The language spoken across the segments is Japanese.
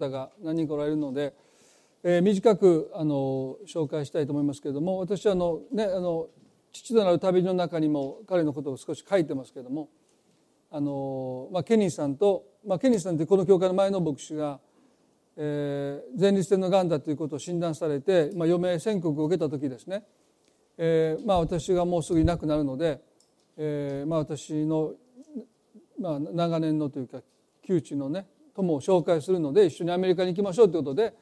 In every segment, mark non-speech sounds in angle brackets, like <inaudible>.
方が何人かおられるので、えー、短くあの紹介したいと思いますけれども私はあの、ね、あの父となる旅の中にも彼のことを少し書いてますけれどもあの、まあ、ケニーさんと、まあ、ケニーさんってこの教会の前の牧師が、えー、前立腺のがんだということを診断されて、まあ、余命宣告を受けた時ですね、えーまあ、私がもうすぐいなくなるので、えーまあ、私の、まあ、長年のというか窮地のね友を紹介するので一緒にアメリカに行きましょうということで、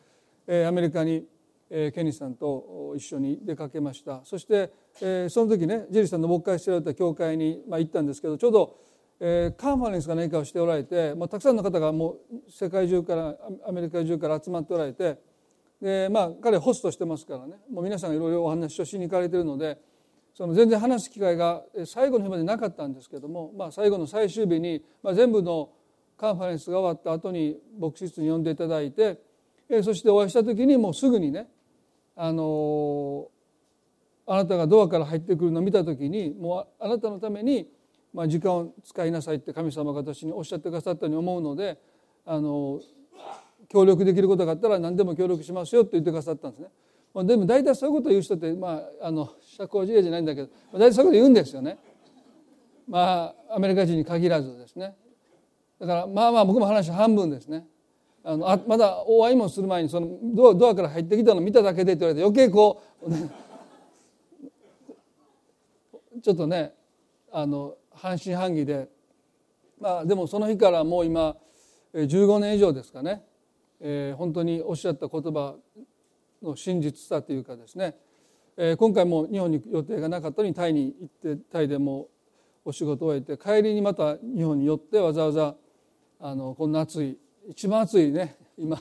えー、アメリカに、えー、ケニーさんと一緒に出かけました。そして、えー、その時ねジェリーさんの牧会しておられた教会に、まあ、行ったんですけどちょうどえー、カンファレンスか何かをしておられて、まあ、たくさんの方がもう世界中からアメリカ中から集まっておられてで、まあ、彼ホストしてますからね。もう皆さんいろいろお話をしに行かれてるのでその全然話す機会が最後の日までなかったんですけども、まあ、最後の最終日に、まあ、全部のカンファレンスが終わった後に牧師室に呼んでいただいてそしてお会いした時にもうすぐにねあのあなたがドアから入ってくるのを見た時にもうあなたのためにまあ、時間を使いなさいって神様が私におっしゃってくださったように思うのであの協力できることがあったら何でも協力しますよって言ってくださったんですね。でも大体そういうことを言う人って、まあ、あの社交辞令じゃないんだけど大体そういうこと言うんですよね。まあアメリカ人に限らずですね。だからまあまあ僕も話半分ですね。あのあまだお会いもする前にそのドアドアから入ってきたの見ただけでって言われて余計こう <laughs> ちょっとねあの半信半疑で、まあ、でもその日からもう今15年以上ですかね、えー、本当におっしゃった言葉の真実さというかですね、えー、今回も日本に予定がなかったのにタイに行ってタイでもお仕事を終えて帰りにまた日本に寄ってわざわざあのこんな暑い一番暑いね今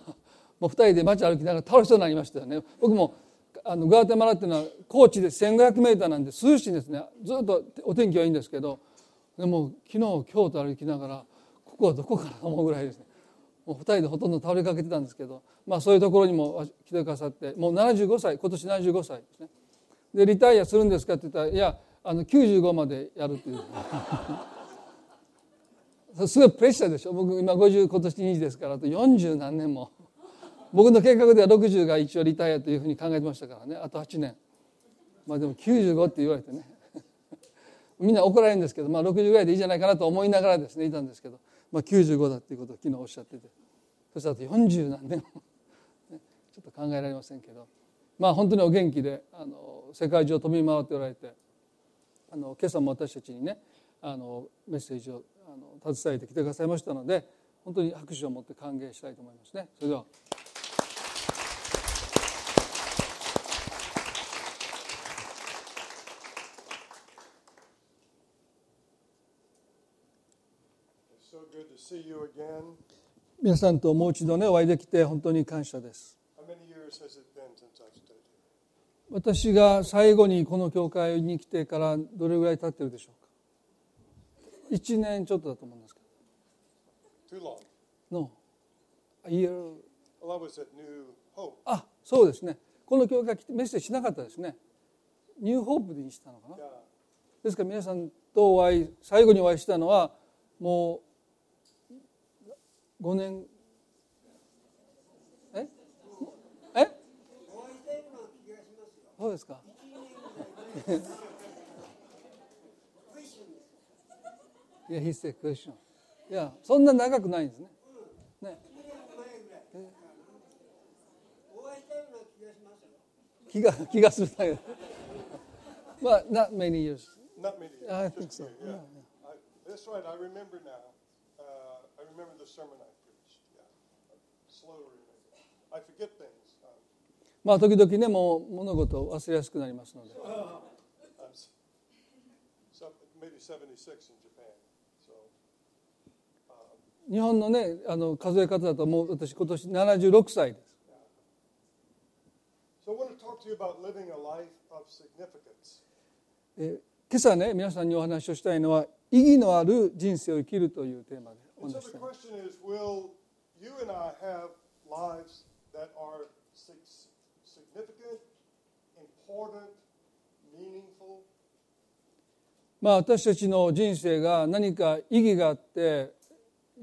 もう2人で街歩きながら倒れそうになりましたよね。僕もあのグアテマラっていうのは高地で 1500m なんで涼しいんですね。ずっとお天気はいいんですけどでも昨日京都歩きながらここはどこかなと思うぐらいですね。もう2人でほとんど倒れかけてたんですけど、まあ、そういうところにも来てくださってもう75歳今年75歳ですね。でリタイアするんですかって言ったらいやあの95までやるっていう。すごいプレッシャーでしょ。僕今50今年2時ですからあと40何年も。<laughs> 僕の計画では60が一応リタイアというふうに考えてましたからね。あと8年。まあでも95って言われてね。<laughs> みんな怒られるんですけど、まあ、60ぐらいでいいじゃないかなと思いながらですねいたんですけど、まあ、95だっていうことを昨日おっしゃってて。そしたら40何年も、<laughs> ちょっと考えられませんけど。まあ本当にお元気であの世界中を飛び回っておられてあの今朝も私たちにねあのメッセージをの携えてきてくださいましたので本当に拍手を持って歓迎したいと思いますね。それでは。皆さんともう一度ねお会いできて本当に感謝です。私が最後にこの教会に来てからどれぐらい経ってるでしょうか？1年ちょっとだと思うんですけど。No. A year. あそうですね。この教会来てメッセージしなかったですね。ニューホープにしたのかな。ですから皆さんとお会い最後にお会いしたのはもう5年。え？え？そうですかいや、必須クエスチョン。いや、そんな長くないんですね。ね。気が気がするだけ。まあ、not many years. Not many years. I think so. Yeah. yeah. That's right. I remember now. I remember the sermon I preached. Yeah. Slow to remember. I forget things. まあ時々ねもう物事を忘れやすくなりますので。日本のねあの数え方だと思う私今年76歳です。今朝ね皆さんにお話をしたいのは「意義のある人生を生きる」というテーマでお話ししたいす。まあ私たちの人生が何か意義があって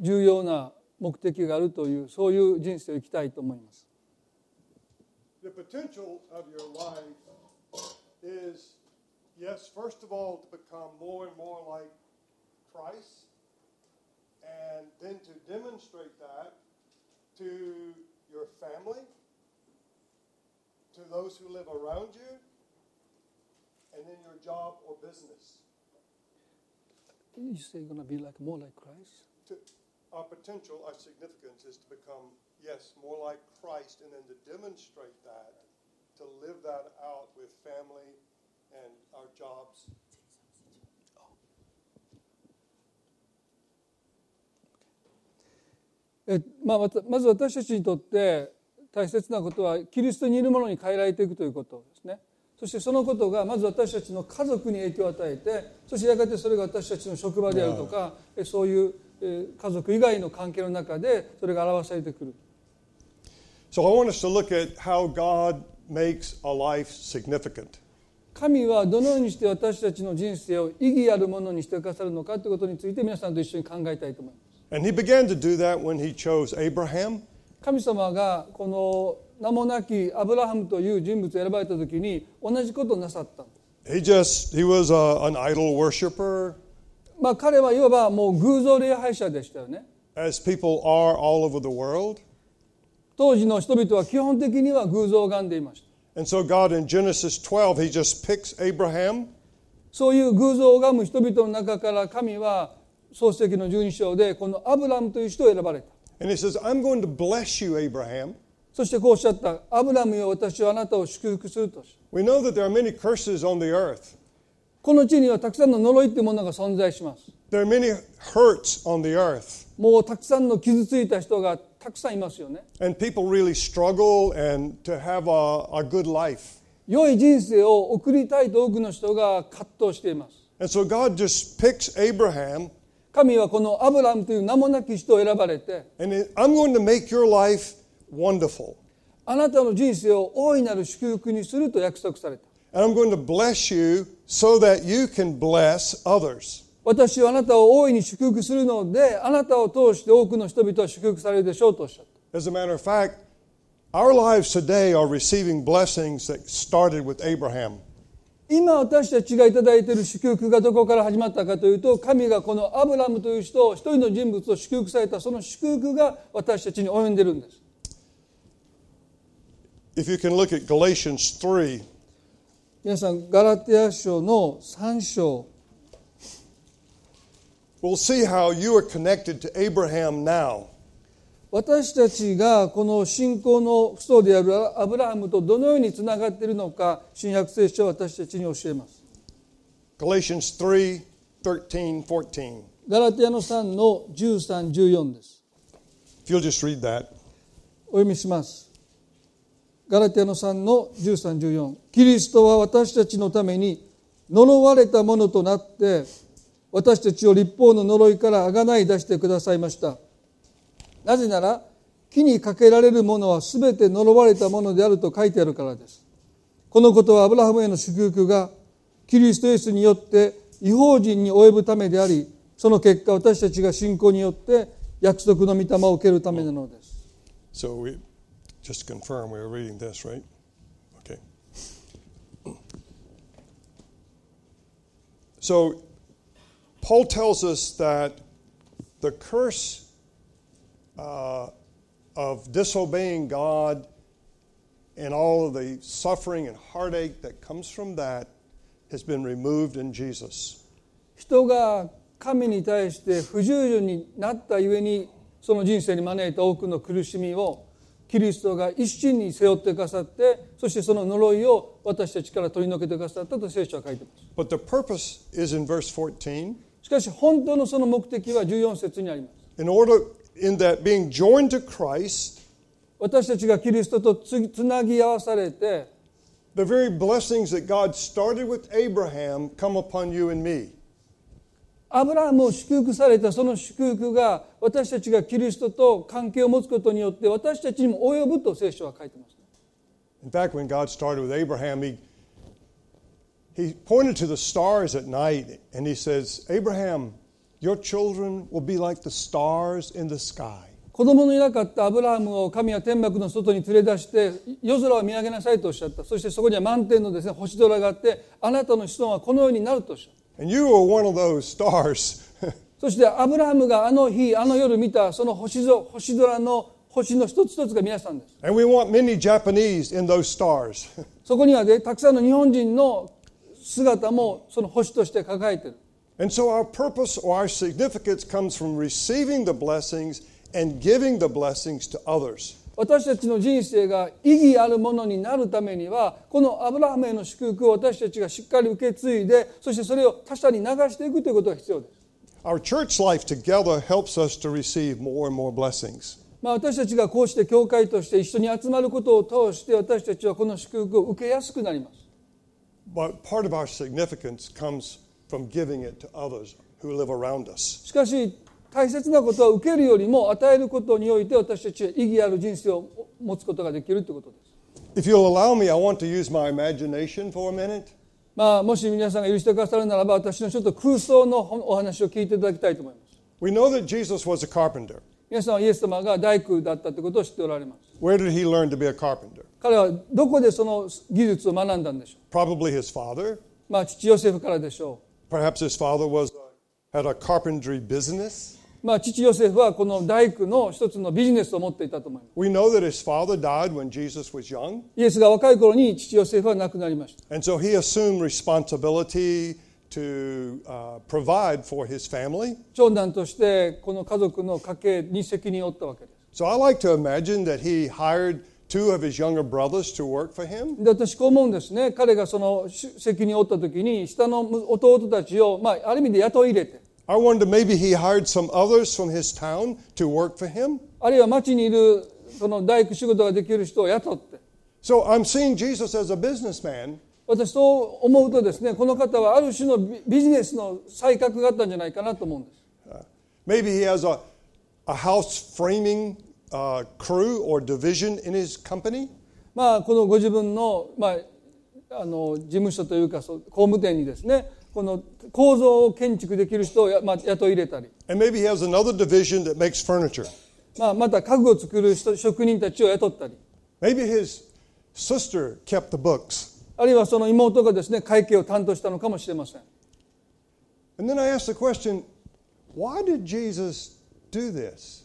重要な目的があるというそういう人生を生きたいと思います The potential of your life is, yes, first of all, to become more and more like Christ, and then to demonstrate that to your family, to those who live around you, and in your job or business. You say you're going to be like more like Christ? To, our potential, our significance is to become, yes, more like Christ, and then to demonstrate that, to live that out with family and our jobs. えまあ、またまず私たちにとって大切なことはキリストにいるものに変えられていくということですねそしてそのことがまず私たちの家族に影響を与えてそしてやがてそれが私たちの職場であるとかえそういう家族以外の関係の中でそれが表されてくる So I want us to look at how God makes a life significant. 神はどのようにして私たちの人生を意義あるものにしてくださるのかということについて皆さんと一緒に考えたいと思います And he began to do that when he chose Abraham. 神様がこの名もなきアブラハムという人物を選ばれた時に同じことをなさった He just, he was a, an idol worshiper, まあ彼はいわばもう偶像礼拝者でしたよね as people are all over the world. 当時の人々は基本的には偶像を拝んでいました And so God in Genesis 12, he just picks Abraham そういう偶像を拝む人々の中から神は創世記の12章でこのアブラムという人を選ばれた and he says, I'm going to bless you, Abraham. そしてこうおっしゃったアブラムよ私はあなたを祝福するとし We know that there are many curses on the earth. この地にはたくさんの呪いというものが存在します。もうたくさんの傷ついた人がたくさんいますよね。良い人生を送りたいと多くの人が葛藤しています。神はこのアブラムという名もなき人を選ばれて。あなたの人生を大いなる祝福にすると約束された。And I'm going to bless you so that you can bless others. 私はあなたを大いに祝福するのであなたを通して多くの人々は祝福されるでしょうとおっしゃった As a matter of fact, our lives today are receiving blessings that started with Abraham. 今私たちがいただいている祝福がどこから始まったかというと神がこのアブラムという人を一人の人物を祝福されたその祝福が私たちに及んでるんです If you can look at Galatians 3, 皆さんガラテヤ書の3章 we'll see how you are connected to Abraham now. 私たちがこの信仰の父祖であるアブラハムとどのようにつながっているのか新約聖書は私たちに教えます Galatians 3 13, 14. ガラテヤの3の1314です If you'll just read that. お読みしますガラテヤの3の1314キリストは私たちのために呪われたものとなって私たちを立法の呪いからあがない出してくださいました。なぜなら木にかけられるものは全て呪われたものであると書いてあるからです。このことはアブラハムへの祝福がキリストイエスによって違法人に及ぶためでありその結果私たちが信仰によって約束の御霊を受けるためなのです。So just to confirm we were reading this, right? Okay. So Paul tells us that the curse uh, of disobeying God and all of the suffering and heartache that comes from that has been removed in Jesus. 人が神に対して不従順になったゆえにその人生に招いた多くの苦しみを キリストが一身に背負ってくださってそしてその呪いを私たちから取り除けてくださったと聖書は書いています But the purpose is in verse 14. しかし本当のその目的は14節にあります In order, in that being joined to Christ, 私たちがキリストとつつなぎ合わされて the very blessings that God started with Abraham come upon you and me. アブラハムを祝福されたその祝福が私たちがキリストと関係を持つことによって私たちにも及ぶと聖書は書いてます In fact, when God started with Abraham, he, he pointed to the stars at night and he says, Abraham, your children will be like the stars in the sky. 子供のいなかったアブラハムを神は天幕の外に連れ出して夜空を見上げなさいとおっしゃった。そしてそこには満天のですね星空があってあなたの子孫はこのようになるとおっしゃった And you were one of those stars. <laughs> そしてアブラハムがあの日あの夜見たその星空星空の星の一つ一つが皆さんです and we want many Japanese in those stars. <laughs> そこにはねたくさんの日本人の姿もその星として抱えている and so our purpose or our significance comes from receiving the blessings and giving the blessings to others. 私たちの人生が意義あるものになるためにはこのアブラハムへの祝福を私たちがしっかり受け継いでそしてそれを他者に流していくということが必要です。まあ私たちがこうして教会として一緒に集まることを通して私たちはこの祝福を受けやすくなります。しかし大切なことは受けるよりも与えることにおいて私たちは意義ある人生を持つことができるということです。まあ、もし皆さんが許してくださるならば、私のちょっと空想のお話を聞いていただきたいと思います。皆さんはイエス様が大工だったということを知っておられます。彼はどこでその技術を学んだんでしょう？Probably his father. まあ父ヨセフからでしょう。Perhaps his father had a carpentry business. まあ、父ヨセフはこの大工の一つのビジネスを持っていたと思います。イエスが若い頃に父ヨセフは亡くなりました。長男としてこの家族の家計に責任を負ったわけです。So、私こう思うんですね。彼がその責任を負ったときに下の弟たちを、まあ、ある意味で雇い入れて。I wonder maybe he hired some others from his town to work for him. あるいは町にいるその大工仕事ができる人を雇って So I'm seeing Jesus as a businessman 私そう思うとですねこの方はある種のビビジネスの才覚があったんじゃないかなと思うんです Maybe he has a, a house framing uh, crew or division in his company. まあこのご自分の,、まあ、あの事務所というかそう工務店にですね この構造を建築できる人をや、まあ、雇い入れたり、And maybe he has another division that makes furniture. まあ、また家具を作る人職人たちを雇ったり Maybe his sister kept the books. あるいはその妹がですね会計を担当したのかもしれません And then I asked the question why did Jesus do this?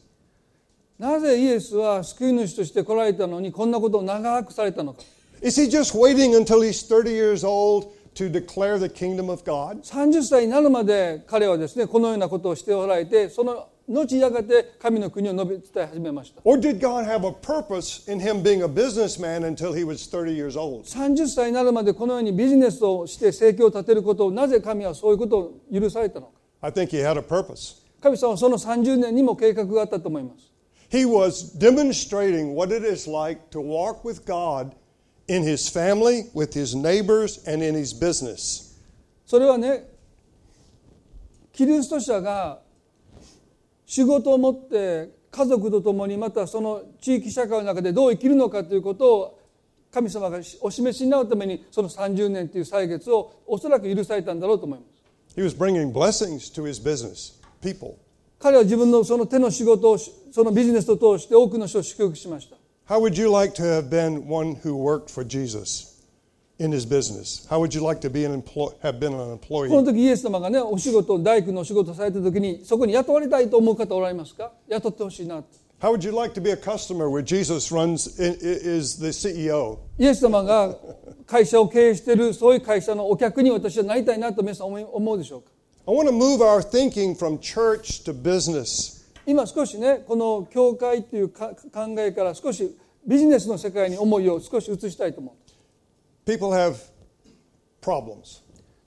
なぜイエスは救い主として来られたのにこんなことを長くされたのか Is he just waiting until he's 30 years old to declare the kingdom of God? 30歳になるまで彼はですねこのようなことをしておられてその後やがて神の国を述べ伝え始めました Or did God have a purpose in him being a businessman until he was 30 years old? 30歳になるまでこのようにビジネスをして生計を立てることをなぜ神はそういうことを許されたのか I think he had a purpose. 神様はその30年にも計画があったと思います He was demonstrating what it is like to walk with God in his family, with his neighbors, and in his business. それはねキリスト者が仕事を持って家族と共にまたその地域社会の中でどう生きるのかということを神様がお示しになるためにその30年という歳月をおそらく許されたんだろうと思います He was bringing blessings to his business, people. 彼は自分のその手の仕事をそのビジネスを通して多くの人を祝福しました How would you like to have been one who worked for Jesus in his business? How would you like to be an employ- have been an この employee? 時イエス様がねお仕事大工のお仕事をされた時にそこに雇われたいと思う方おられますか雇ってほしいな How would you like to be a customer where Jesus runs is the CEO? イエス様が会社を経営しているそういう会社のお客に私はなりたいなと皆さん思うでしょうか I want to move our thinking from church to business. 今少しねこの教会っていうか考えから少しビジネスの世界に思いを少し移したいと思う People have problems.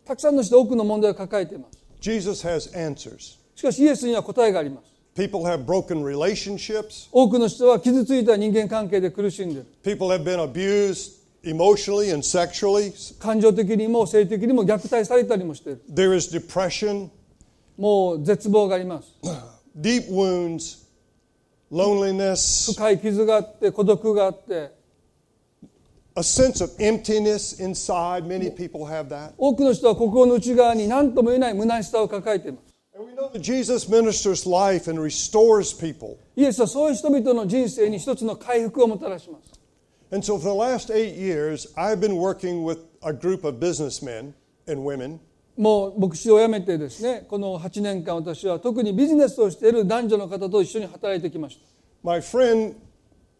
たくさんの人多くの問題を抱えています Jesus has answers. しかしイエスには答えがあります People have broken relationships. 多くの人は傷ついた人間関係で苦しんでいる People have been abused emotionally and sexually. 感情的にも性的にも虐待されたりもしている There is depression, もう絶望があります <clears throat> deep wounds, loneliness, 深い傷があって孤独があって a sense of emptiness inside. Many people have that. 多くの人は心の内側に何とも言えない虚しさを抱えています And we know that Jesus ministers life and restores people. イエスはそういう人々の人生に一つの回復をもたらします And so for the last eight years, I've been working with a group of businessmen and women もう牧師を辞めてですねこの8年間私は特にビジネスをしている男女の方と一緒に働いてきました。My friend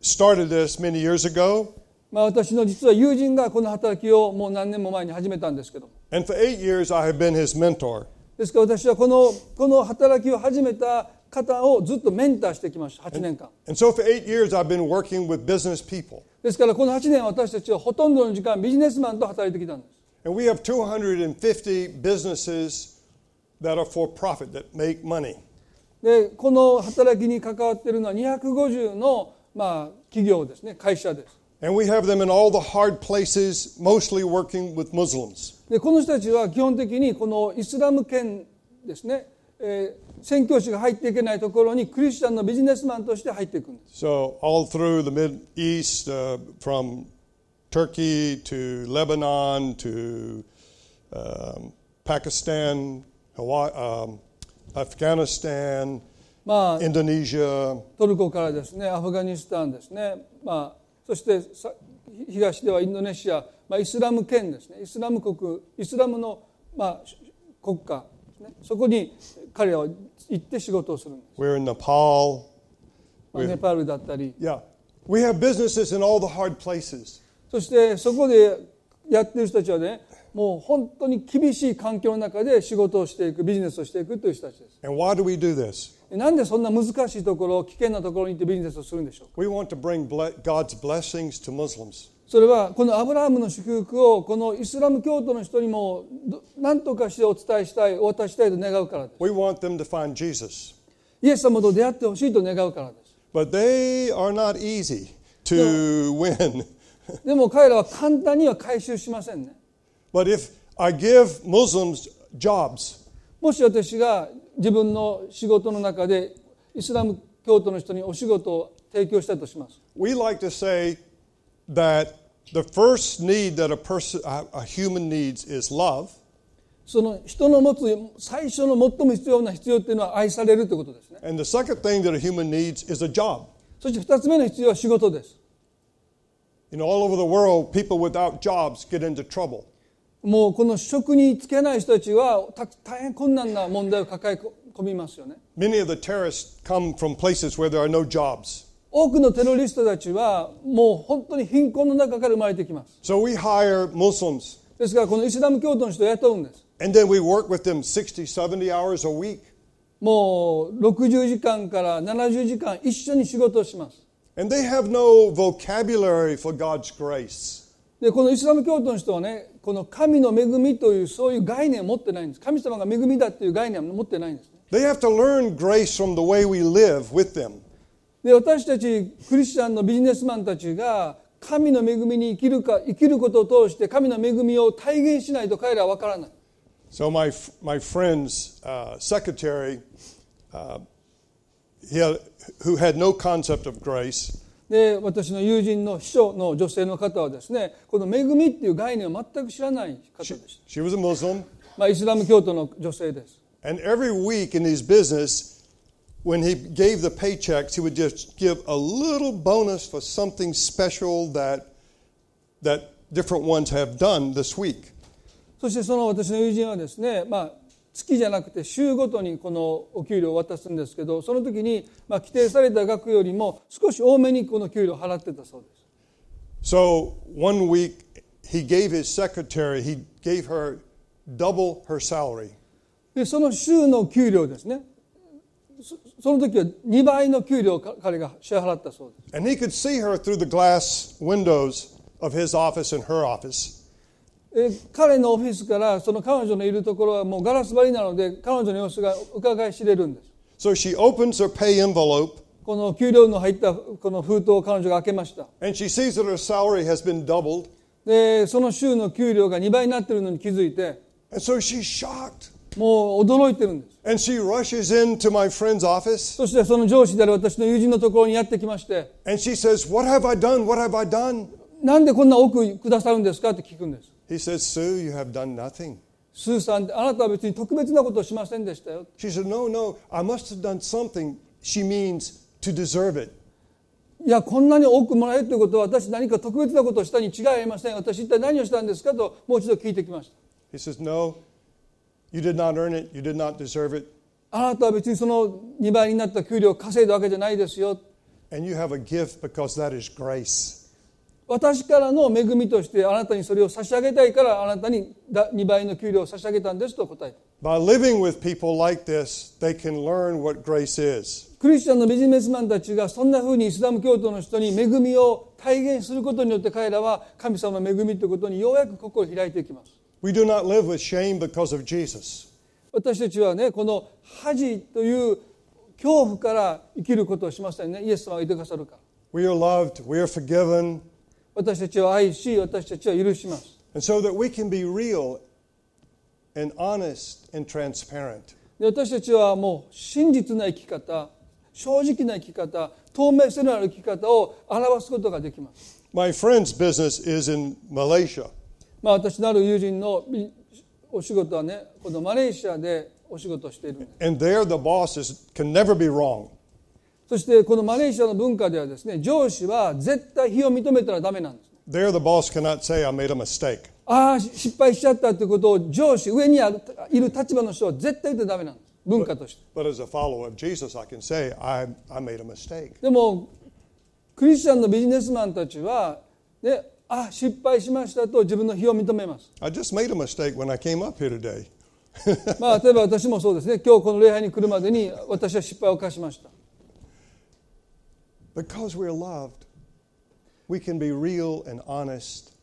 started this many years ago, まあ、私の実は友人がこの働きをもう何年も前に始めたんですけど。And for eight years I have been his mentor. ですから私はこのこの働きを始めた方をずっとメンターしてきました8年間。And so for eight years I've been working with business people. ですからこの8年私たちはほとんどの時間ビジネスマンと働いてきたんです And we have 250 businesses that are for profit, that make money. でこの働きに関わっているのは250の、まあ、企業ですね会社です And we have them in all the hard places, mostly working with Muslims. でこの人たちは基本的にこのイスラム圏ですね、えー宣教師が入っていけないところにクリスチャンのビジネスマンとして入っていくんです So all through the Mid East, uh, from Turkey to Lebanon to um, Pakistan, タ、ントルコからですねアフガニスタンですね、まあ、そしてさ東ではインドネシア、まあ、イスラム圏ですねイスラム国イスラムの、まあ、国家、ね、そこに彼らは行って仕事をするんです in Nepal. ネパールだったり、yeah. We have businesses in all the hard places. そしてそこでやってる人たちはねもう本当に厳しい環境の中で仕事をしていくビジネスをしていくという人たちです And why do we do this? なんでそんな難しいところ危険なところに行ってビジネスをするんでしょう？か We want to bring God's blessings to Muslims. それはこのアブラハムの祝福をこのイスラム教徒の人にもど何とかしてお伝えしたいお渡ししたいと願うからです We want them to find Jesus. イエス様と出会ってほしいと願うからです But they are not easy to win. でも彼らは簡単には回収しませんね But if I give Muslims jobs, もし私が自分の仕事の中でイスラム教徒の人にお仕事を提供したとします we like to say that the first need that a person, a, a human needs is love. その人の持つ最初の最も必要な必要っていうのは愛されるということですね And the second thing that a human needs is a job. そして二つ目の必要は仕事です You know, all over the world, people without jobs get into trouble. もうこの職に就けない人たちはた大変困難な問題を抱え込みますよね Many of the terrorists come from places where there are no jobs. 多くのテロリストたちはもう本当に貧困の中から生まれてきます So we hire Muslims ですからこのイスラム教徒の人を雇うんです and then we work with them 60, 70 hours a week. もう60時間から70時間一緒に仕事をします And they have no vocabulary for God's grace. でこのイスラム教徒の人はねこの神の恵みというそういう概念を持ってないんです神様が恵みだっていう概念は持ってないんですね They have to learn grace from the way we live with them. で私たちクリスチャンのビジネスマンたちが神の恵みに生きるか生きることを通して神の恵みを体現しないと彼らは分からない So my my friend's uh, secretary, uh, had, who had no concept of grace, で私の友人の秘書の女性の方はですねこの恵みっていう概念を全く知らない方で she, した、 she was a Muslim, まあ、イスラム教徒の女性です and every week in his business, when he gave the paychecks, he would just give a little bonus for something special that that different ones have done this week. そしてその私の友人はですね、まあ、 月じゃなくて週ごとにこのお給料を渡すんですけどその時に、まあ、規定された額よりも少し多めにこの給料を払ってたそうです So one week, he gave his secretary, he gave her double her salary. でその週の給料ですねそその時は2倍の給料をか彼が支払ったそうです And he could see her through the glass windows of his office and her office. え彼のオフィスからその彼女のいるところはもうガラス張りなので彼女の様子がうかがい知れるんです。この給料の入ったこの封筒を彼女が開けました。でその週の給料が2倍になってるのに気づいて。もう驚いてるんです。そしてその上司である私の友人のところにやってきまして。なんでこんな奥くださるんですか？って聞くんです。He says, Sue, you have done nothing. スーさんあなたは別に特別なことをしませんでしたよ She said, No, no, I must have done something. She means to deserve it. いやこんなに多くもらえるということは私何か特別なことをしたに違いありません私一体何をしたんですかともう一度聞いてきました He says, No, you did not earn it. You did not deserve it. あなたは別にその2倍になった給料を稼いだわけじゃないですよ And you have a gift because that is grace. 私からの恵みとしてあなたにそれを差し上げたいからあなたに2倍の給料を差し上げたんですと答えた By living with people like this, they can learn what grace is. クリスチャンのビジネスマンたちがそんなふうにイスラム教徒の人に恵みを体現することによって彼らは神様の恵みということにようやく心を開いていきます We do not live with shame because of Jesus. 私たちはねこの恥という恐怖から生きることをしませんねイエス様がいてくださるから We are loved, we are forgiven, 私たちは愛し私たちは許します。So、私たちはもう真実な生き方、正直な生き方、透明性のある生き方を表すことができます。まあ私のある友人のお仕事はね、このマレーシアでお仕事している。そしてこのマレーシアの文化ではですね上司は絶対非を認めたらダメなんです There, the boss cannot say, I made a mistake. ああ失敗しちゃったということを上司上にあるいる立場の人は絶対言ってダメなんです文化として But as a follower of Jesus, I can say, I, I made a mistake. でもクリスチャンのビジネスマンたちは、ね、あ失敗しましたと自分の非を認めます I just made a mistake when I came up here today. <laughs> まあ例えば私もそうですね今日この礼拝に来るまでに私は失敗を犯しました Because we're loved, we can be real and honest.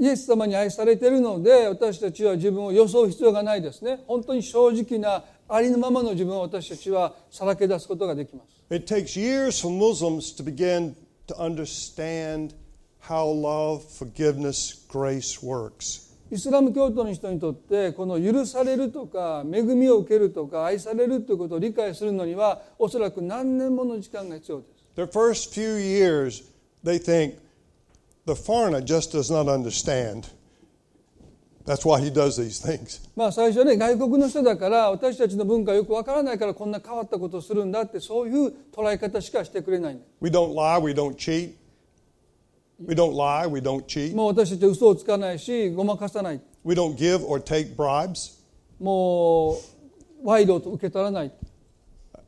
イエス様に愛されているので私たちは自分を装う必要がないですね本当に正直なありのままの自分を私たちはさらけ出すことができます It takes years for Muslims to begin to understand how love, forgiveness, grace works. イスラム教徒の人にとってこの許されるとか恵みを受けるとか愛されるということを理解するのにはおそらく何年もの時間が必要です The first few years, they think the foreigner just does not understand. That's why he does these things. まあ最初ね外国の人だから私たちの文化よくわからないからこんな変わったことをするんだってそういう捉え方しかしてくれない We don't lie, we don't cheat. We don't lie, we don't cheat. もう私たちは嘘をつかないしごまかさない We don't give or take bribes. もう賄賂を受け取らない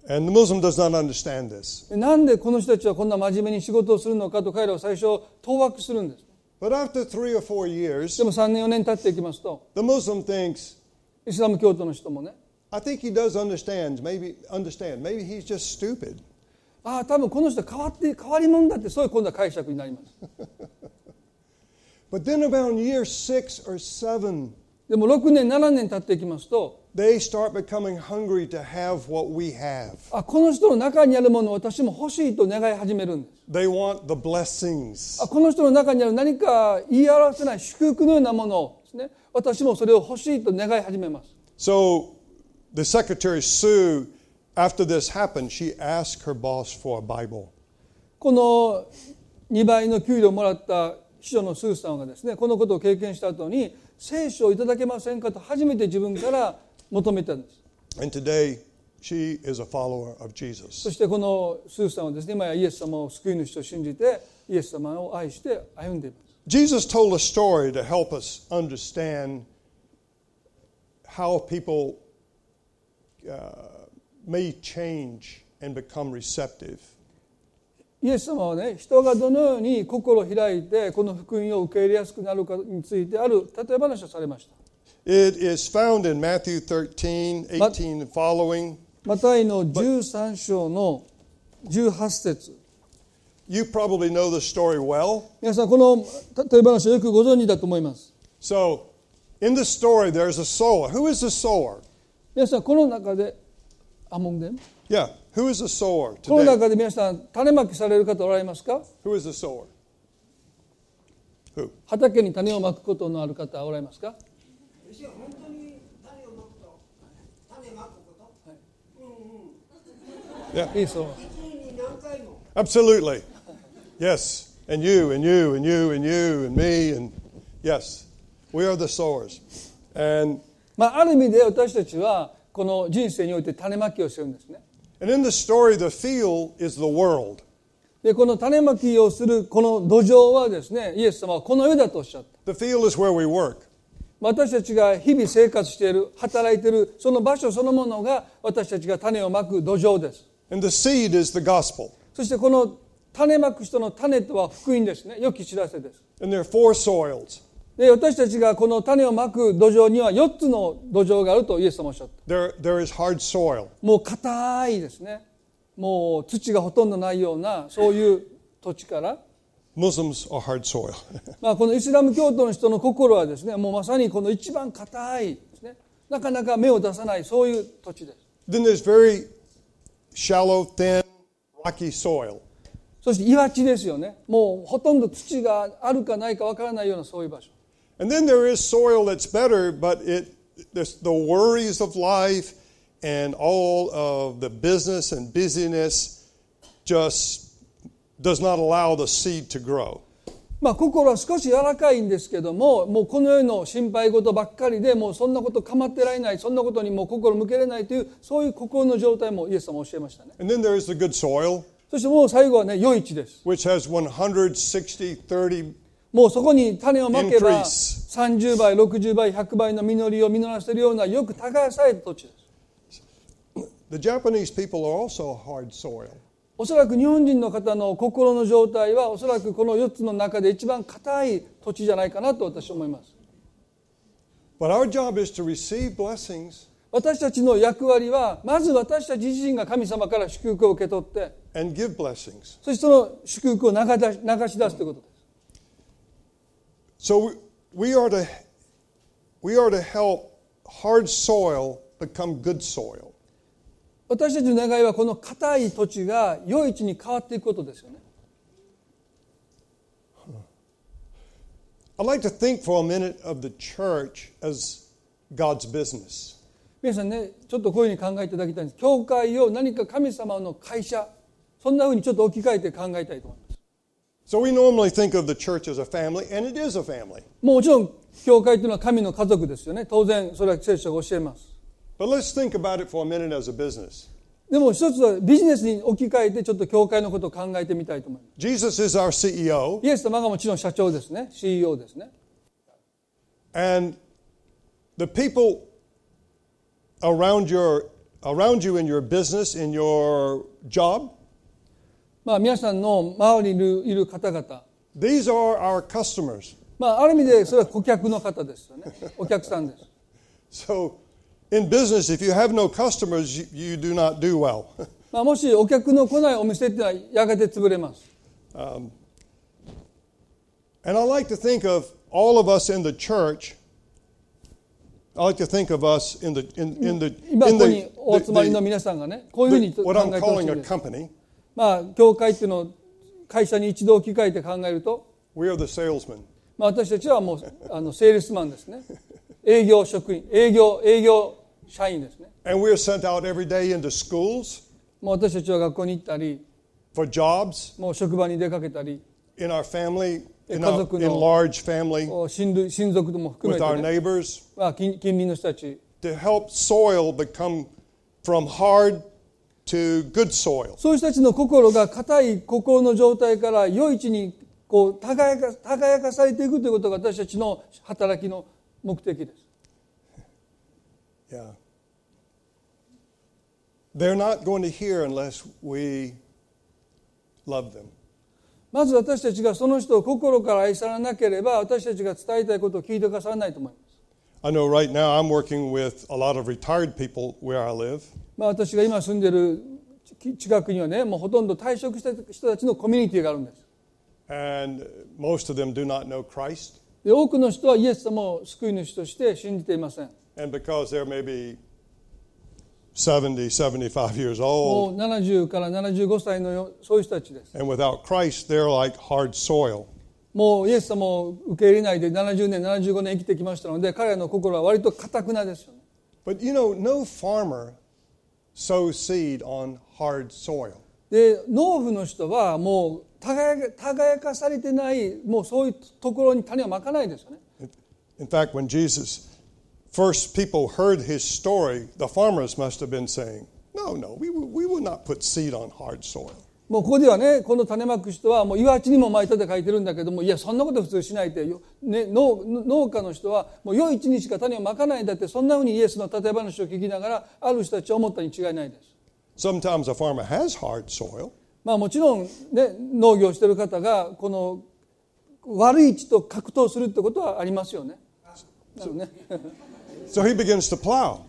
And the Muslim does not understand this. なんでこの人たちはこんな真面目に仕事をするのかと彼らは最初当惑するんです But after three or four years, でも3年4年経っていきますと the Muslim thinks, イスラム教徒の人もね I think he does understand. Maybe understand. Maybe he's just stupid. ああ多分この人変わって変わり者だってそういう今度は解釈になります <laughs> But then around year six or seven, でも6年7年経っていきますと they start becoming hungry to have what we have. あこの人の中にあるものを私も欲しいと願い始めるんです They want the blessings. あこの人の中にある何か言い表せない祝福のようなものをですね私もそれを欲しいと願い始めます So the secretary Sue, after this happened, she asked her boss for a Bible. この2倍の給料をもらった秘書のスーさんがですねこのことを経験した後に聖書をいただけませんかと初めて自分から求めたんです And today, she is a follower of そ Jesus. してこのスーさんはですね今やイエス様を救い主と信じてイエス様を愛して歩んでいます Jesus told a story to help us understand how people uh, may change and become receptive. イエス様はね人がどのように心を開いてこの福音を受け入れやすくなるかについてある例え話をされました It is found in Matthew 13, 18 and following. マタイの13章の18節 You probably know the story well. 皆さんこの例え話をよくご存知だと思います So, in the story, there's a sower. Who is the sower? 皆さんこの中で among them Yeah, who is the sower この?中で皆さん種まきされる方おられますか Who is the sower? Who? 畑に種をまくことのある方おられますかいいそう absolutely. Yes, and you, and you, and you, and you, and me, and yes. We are the sowers. And, まあ、ある意味で私たちはこの人生において種まきをしてるんですね and in the story, the field is the world. でこの種まきをするこの土壌はですねイエス様はこの世だとおっしゃった The field is where we work. 私たちが日々生活している働いているその場所そのものが私たちが種をまく土壌です And the seed is the gospel. そしてこの種まく人の種とは福音ですね良き知らせです And there are four soils. で私たちがこの種をまく土壌には4つの土壌があるとイエス様はおっしゃった。There, there is hard soil. もう硬いですね。もう土がほとんどないようなそういう土地から、Muslims are hard soil. <laughs> まあ、このイスラム教徒の人の心はですねもうまさにこの一番硬いですね。なかなか芽を出さないそういう土地です。Then there's very shallow, thin, rocky soil. そして岩地ですよね。もうほとんど土があるかないかわからないようなそういう場所 And then there is soil that's better, but it there's the worries of life and all of the business and busyness just does not allow the seed to grow. まあ心は少し柔らかいんですけどももうこの世の心配事ばっかりでもうそんなこと構ってられないそんなことにもう心向けれないというそういう心の状態もイエス様は教えましたね And then there is the good soil, そしてもう最後はね余市です which has 160, 30, もうそこに種をまけば Increase 30倍60倍100倍の実りを実らせるようなよく耕された土地です the Japanese people are also hard soil. おそらく日本人の方の心の状態はおそらくこの4つの中で一番硬い土地じゃないかなと私は思います But our job is to receive blessings 私たちの役割はまず私たち自身が神様から祝福を受け取って and give blessings. そしてその祝福を流し出すということです So we are to, we are to help hard soil become good soil. 私たちの願いはこの硬い土地が良い地に変わっていくことですよね。皆さんね、ちょっとこういうふうに考えていただきたいんです。教会を何か神様の会社、そんなふうにちょっと置き換えて考えたいと思います。So we normally think of the church as a family, and it is a family. もちろん教会というのは神の家族ですよね当然それは聖書が教えます But let's think about it for a minute as a business. でも一つはビジネスに置き換えてちょっと教会のことを考えてみたいと思います Jesus is our CEO, イエス様がもちろん社長ですね CEO ですね and the people around your around you in your business, in your job, まあ皆さんの周りにいる方々 these are our customers. まあある意味でそれは顧客の方ですよねお客さんです So in business, if you have no customers, you, you do not do well. まあもしお客の来ないお店っていうのはやがて潰れます And I like to think of all of us in the church. I like to think of us in the in, in the 今 in ここに the, お集まりの the, 皆さんがねこういうふうに the 考 what え I'm calling い a company. まあ教会っていうのを会社に一度置き換えて考えると We are the salesmen. まあ、私たちはもうあのセールスマンですね営業職員営業営業社員ですね And we are sent out every day into schools もう私たちは学校に行ったり for jobs もう職場に出かけたり in our family, in, 家 our, 族の in large family, こう親類親族とも含め with our て、ね neighbors, まあ、近近隣の人たち to help soil become from hard そういう人たちの心が硬い心の状態から良い地にこう輝,か輝かされていくということが私たちの働きの目的です。Yeah. まず私たちがその人を心から愛さらなければ私たちが伝えたいことを聞いてくださらないと思います。I know right now I'm working with a lot of retired people where I live. まあ、私が今住んでるち近くにはねもうほとんど退職した人たちのコミュニティがあるんです and most of them do not know Christ. で多くの人はイエス様を救い主として信じていません And because they're maybe 70, 75 years も old, う70から75歳のよそういう人たちです and without Christ, they're like hard soil. もうイエス様を受け入れないで70年75年生きてきましたので彼らの心は割とかたくなですよね But you know, no farmer sows seed on hard soil. で農夫の人はもう輝か輝かされてないもうそういうところに種をまかないですよね In fact, when Jesus first people heard his story, the farmers must have been saying, No, no, we will, we will not put seed on hard soil. もうここではねこの種まく人はもう岩地にも巻いたって書いてるんだけどもいやそんなこと普通しないって、ね、農農家の人はもう良い地にしか種をまかないんだってそんなふうにイエスの例え話を聞きながらある人たちは思ったに違いないです。Sometimes a farmer has hard soil, まあもちろん、ね、農業してる方がこの悪い地と格闘するってことはありますよね。なるね so he begins to plow.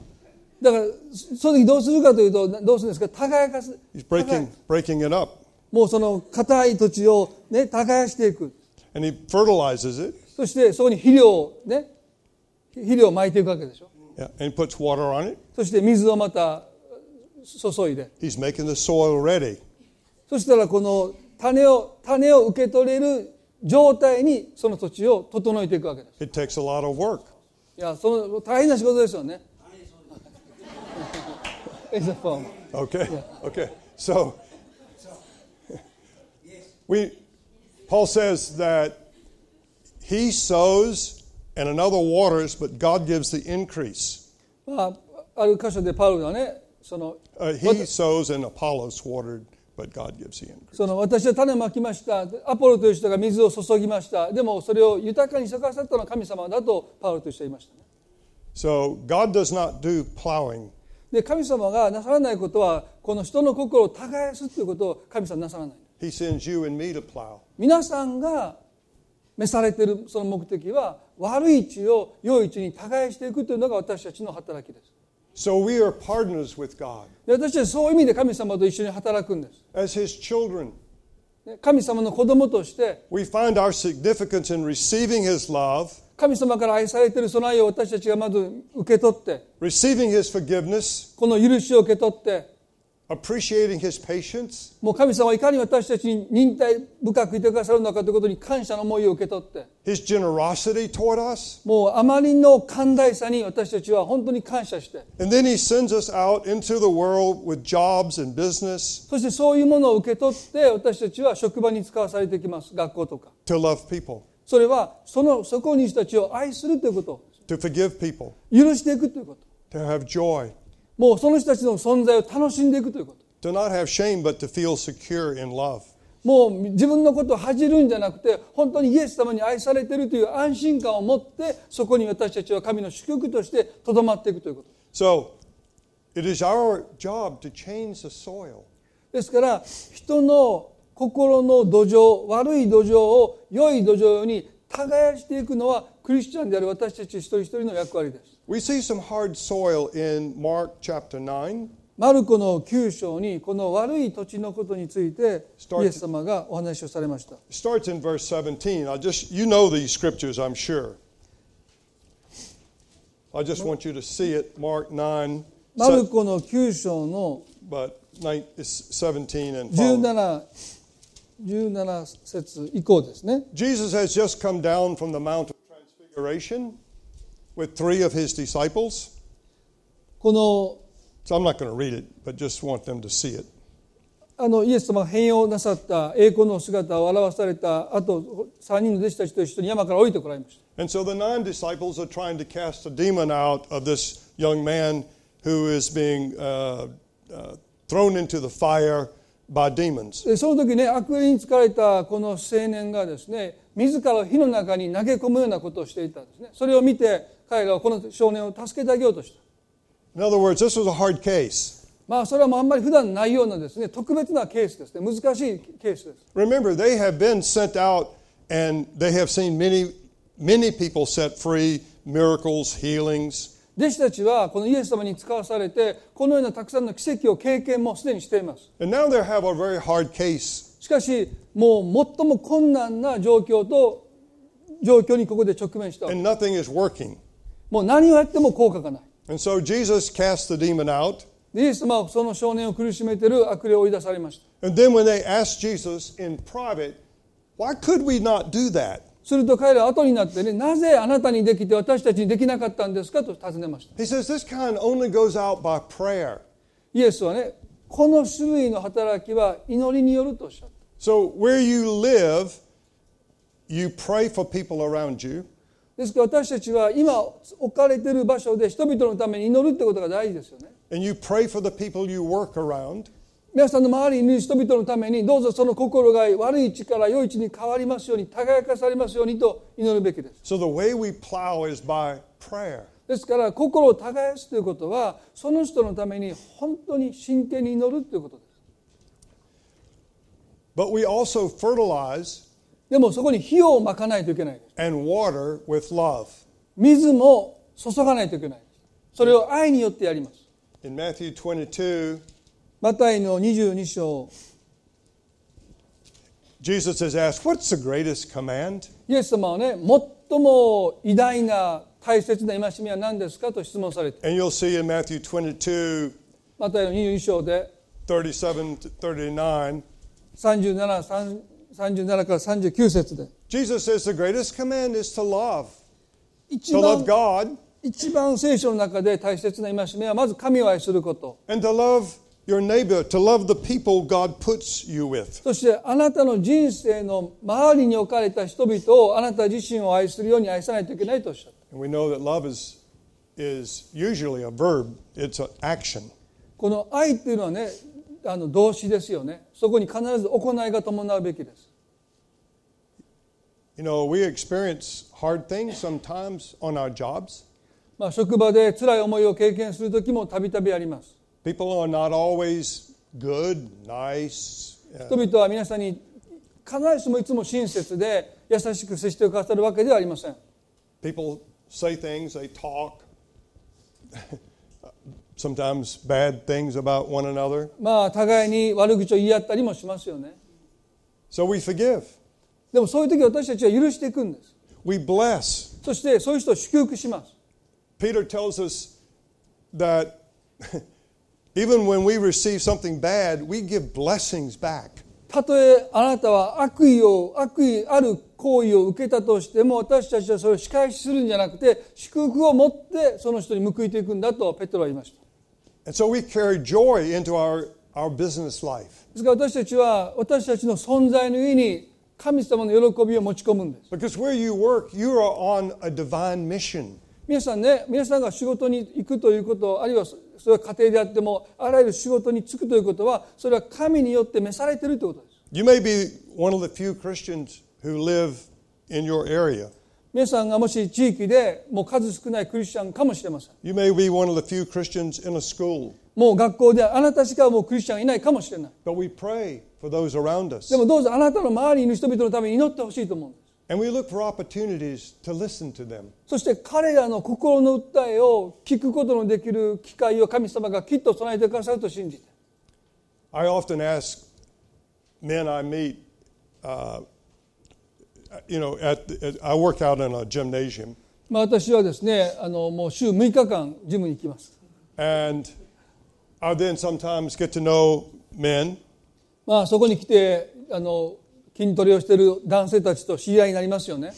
だからその時どうするかというとどうするんですか？耕かす。He's breaking, breaking it up. もうその硬い土地を、ね、耕していく。And he fertilizes it, そしてそこに肥料をね肥料を撒いていくわけでしょ？Yeah, and he puts water on it. そして水をまた注いで。He's making the soil ready. そしたらこの種を種を受け取れる状態にその土地を整えていくわけです。It takes a lot of work. いやその大変な仕事ですよね It's a farm. Okay. Okay. So we Paul says that he sows and another waters, but God gives the increase. まあ、ある箇所でパウロがねその Uh, he sows and Apollos watered, but God gives the increase. その私は種をまきましたアポロという人が水を注ぎましたでもそれを豊かに咲かせたのは神様だとパウロという人は言いましたね So God does not do plowing. で神様がなさらないことはこの人の心を耕すということを神様なさらない He sends you and me to plow. 皆さんが召されているその目的は悪い地を良い地に耕していくというのが私たちの働きです So we are partners with God で私たちはそういう意味で神様と一緒に働くんです as His children. ね神様の子供として We find our significance in receiving His love, 神様から愛されているその愛を私たちがまず受け取って receiving His forgiveness, この許しを受け取って appreciating His patience, もう神様はいかに私たちに忍耐深くいてくださるのかということに感謝の思いを受け取って His generosity toward us. もうあまりの寛大さに私たちは本当に感謝して And then He sends us out into the world with jobs and business. そしてそういうものを受け取って私たちは職場に使わされてきます。学校とか。To love people, それはそのそこにいる人たちを愛するということ。To forgive people, 許していくということ。To have joy, もうその人たちの存在を楽しんでいくということ。To not have shame, but to feel secure in love. もう自分のことを恥じるんじゃなくて本当にイエス様に愛されているという安心感を持ってそこに私たちは神の祝福としてとどまっていくということ。So it is our job to change the soil. ですから人の心の土壌悪い土壌を良い土壌に耕していくのはクリスチャンである私たち一人一人の役割です。マルコの九章にこの悪い土地のことについてイエス様がお話をされました。マルコの九章の17 17 17節以降ですね Jesus has just come down from the Mount of Transfiguration with three of his disciples. この So I'm not going to read it, but just want them to see it. あのイエス様が変容なさった栄光の姿を表された後3人の弟子たちと一緒に山から降りてこられました And so the nine disciples are trying to cast a demon out of this young man who is being uh, uh, thrown into the fire by demons. でその時ね悪霊に疲れたこの青年がですね自ら火の中に投げ込むようなことをしていたんですねそれを見て彼らはこの少年を助けてあげようとした In other words, this was a hard case. まあそれはもうあんまり普段ないようなですね特別なケースですね難しいケースです Remember, they have been sent out and they have seen many, many people set free, miracles, healings. 弟子たちはこのイエス様に使わされてこのようなたくさんの奇跡を経験もすでにしています。しかしもう最も困難な状況と状況にここで直面した。もう何をやっても効果がない。イエス様はその少年を苦しめている悪霊を追い出されました。And then when they asked Jesus in? すると彼らは後になってね、なぜあなたにできて私たちにできなかったんですか？と尋ねました。イエスはね、この種類の働きは祈りによるとおっしゃった。ですから私たちは今置かれてる場所で人々のために祈るってことが大事ですよね。皆さんの周りにいる人々のためにどうぞその心が悪い位置から良い位置に変わりますように輝かされますようにと祈るべきです。So the way we plow is by prayer. ですから心を耕すということはその人のために本当に真剣に祈るということです。But we also fertilize でもそこに火をまかないといけないです。and water with love. 水も注がないといけないです。それを愛によってやります。In Matthew 22, マタイの22章 Jesus is asked, What's the greatest command? イエス様はね最も偉大な大切な戒めは何ですかと質問されて And you'll see in Matthew 22, マタイの22章で37 to 39, 37 37から39節で Jesus says the greatest command is to love. 一 To 番 love God 一番聖書の中で大切な戒めはまず神を愛すること and to love your neighbor, to love the people God puts you with. そしてあなたの人生の周りに置かれた人々をあなた自身を愛するように愛さないといけないとおっしゃった And we know that love is, is usually a verb, it's an action. この愛っていうのはねあの動詞ですよねそこに必ず行いが伴うべきです You know, we experience hard things sometimes on our jobs. まあ職場で辛い思いを経験する時もたびたびあります People are not always good, nice. uh, 人々は皆さんに必ずしもいつも親切で優しく接してくださるわけではありません people say things, they talk, sometimes bad things about one another. まあ互いに悪口を言い合ったりもしますよね So we forgive, でもそういう時私たちは許していくんです we bless. そしてそういう人を祝福します Peter tells us that たとえあなたは悪意を悪意ある行為を受けたとしても私たちはそれを仕返しするんじゃなくて祝福を持ってその人に報いていくんだとペットロは言いました。ですから私たちは私たちの存在の上に神様の喜びを持ち込むんです。皆さんね皆さんが仕事に行くということあるいはそそれは家庭であってもあらゆる仕事に就くということはそれは神によって召されているということです You may be one of the few Christians who live in your area. 皆さんがもし地域でもう数少ないクリスチャンかもしれません You may be one of the few Christians in a school. もう学校であなたしかもうクリスチャンがいないかもしれない But we pray for those around us. でもどうぞあなたの周りにいる人々のために祈ってほしいと思う And we look for opportunities to listen to them. そして彼らの心の訴えを聞くことのできる機会を神様がきっと備えてくださると信じて I often ask men I meet, uh, you know, at, at, I work out in a gymnasium, まあ私はですねあのもう週6日間ジムに行きます and I then sometimes get to know men, まあそこに来てあの 筋トレをしている男性たちと知り合いになりますよね。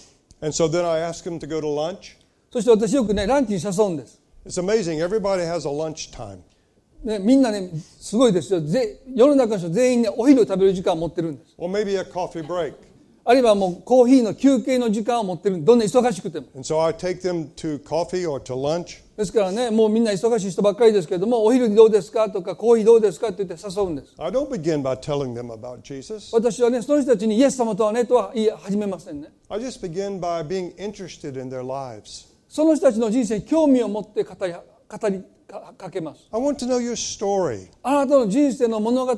そして私よくね、ランチに誘うんです。みんなね、すごいですよ。ぜ世の中の人全員ね、お昼を食べる時間を持ってるんです。あるいはもうコーヒーの休憩の時間を持ってるどんな忙しくても so. ですからねもうみんな忙しい人ばっかりですけれどもお昼にどうですか？とかコーヒーどうですか？って言って誘うんです.私はねその人たちにイエス様とはねとは言い始めませんね I just begin by being interested in their lives. その人たちの人生に興味を持って語り語りかかけます I want to know your story. あなたの人生の物語を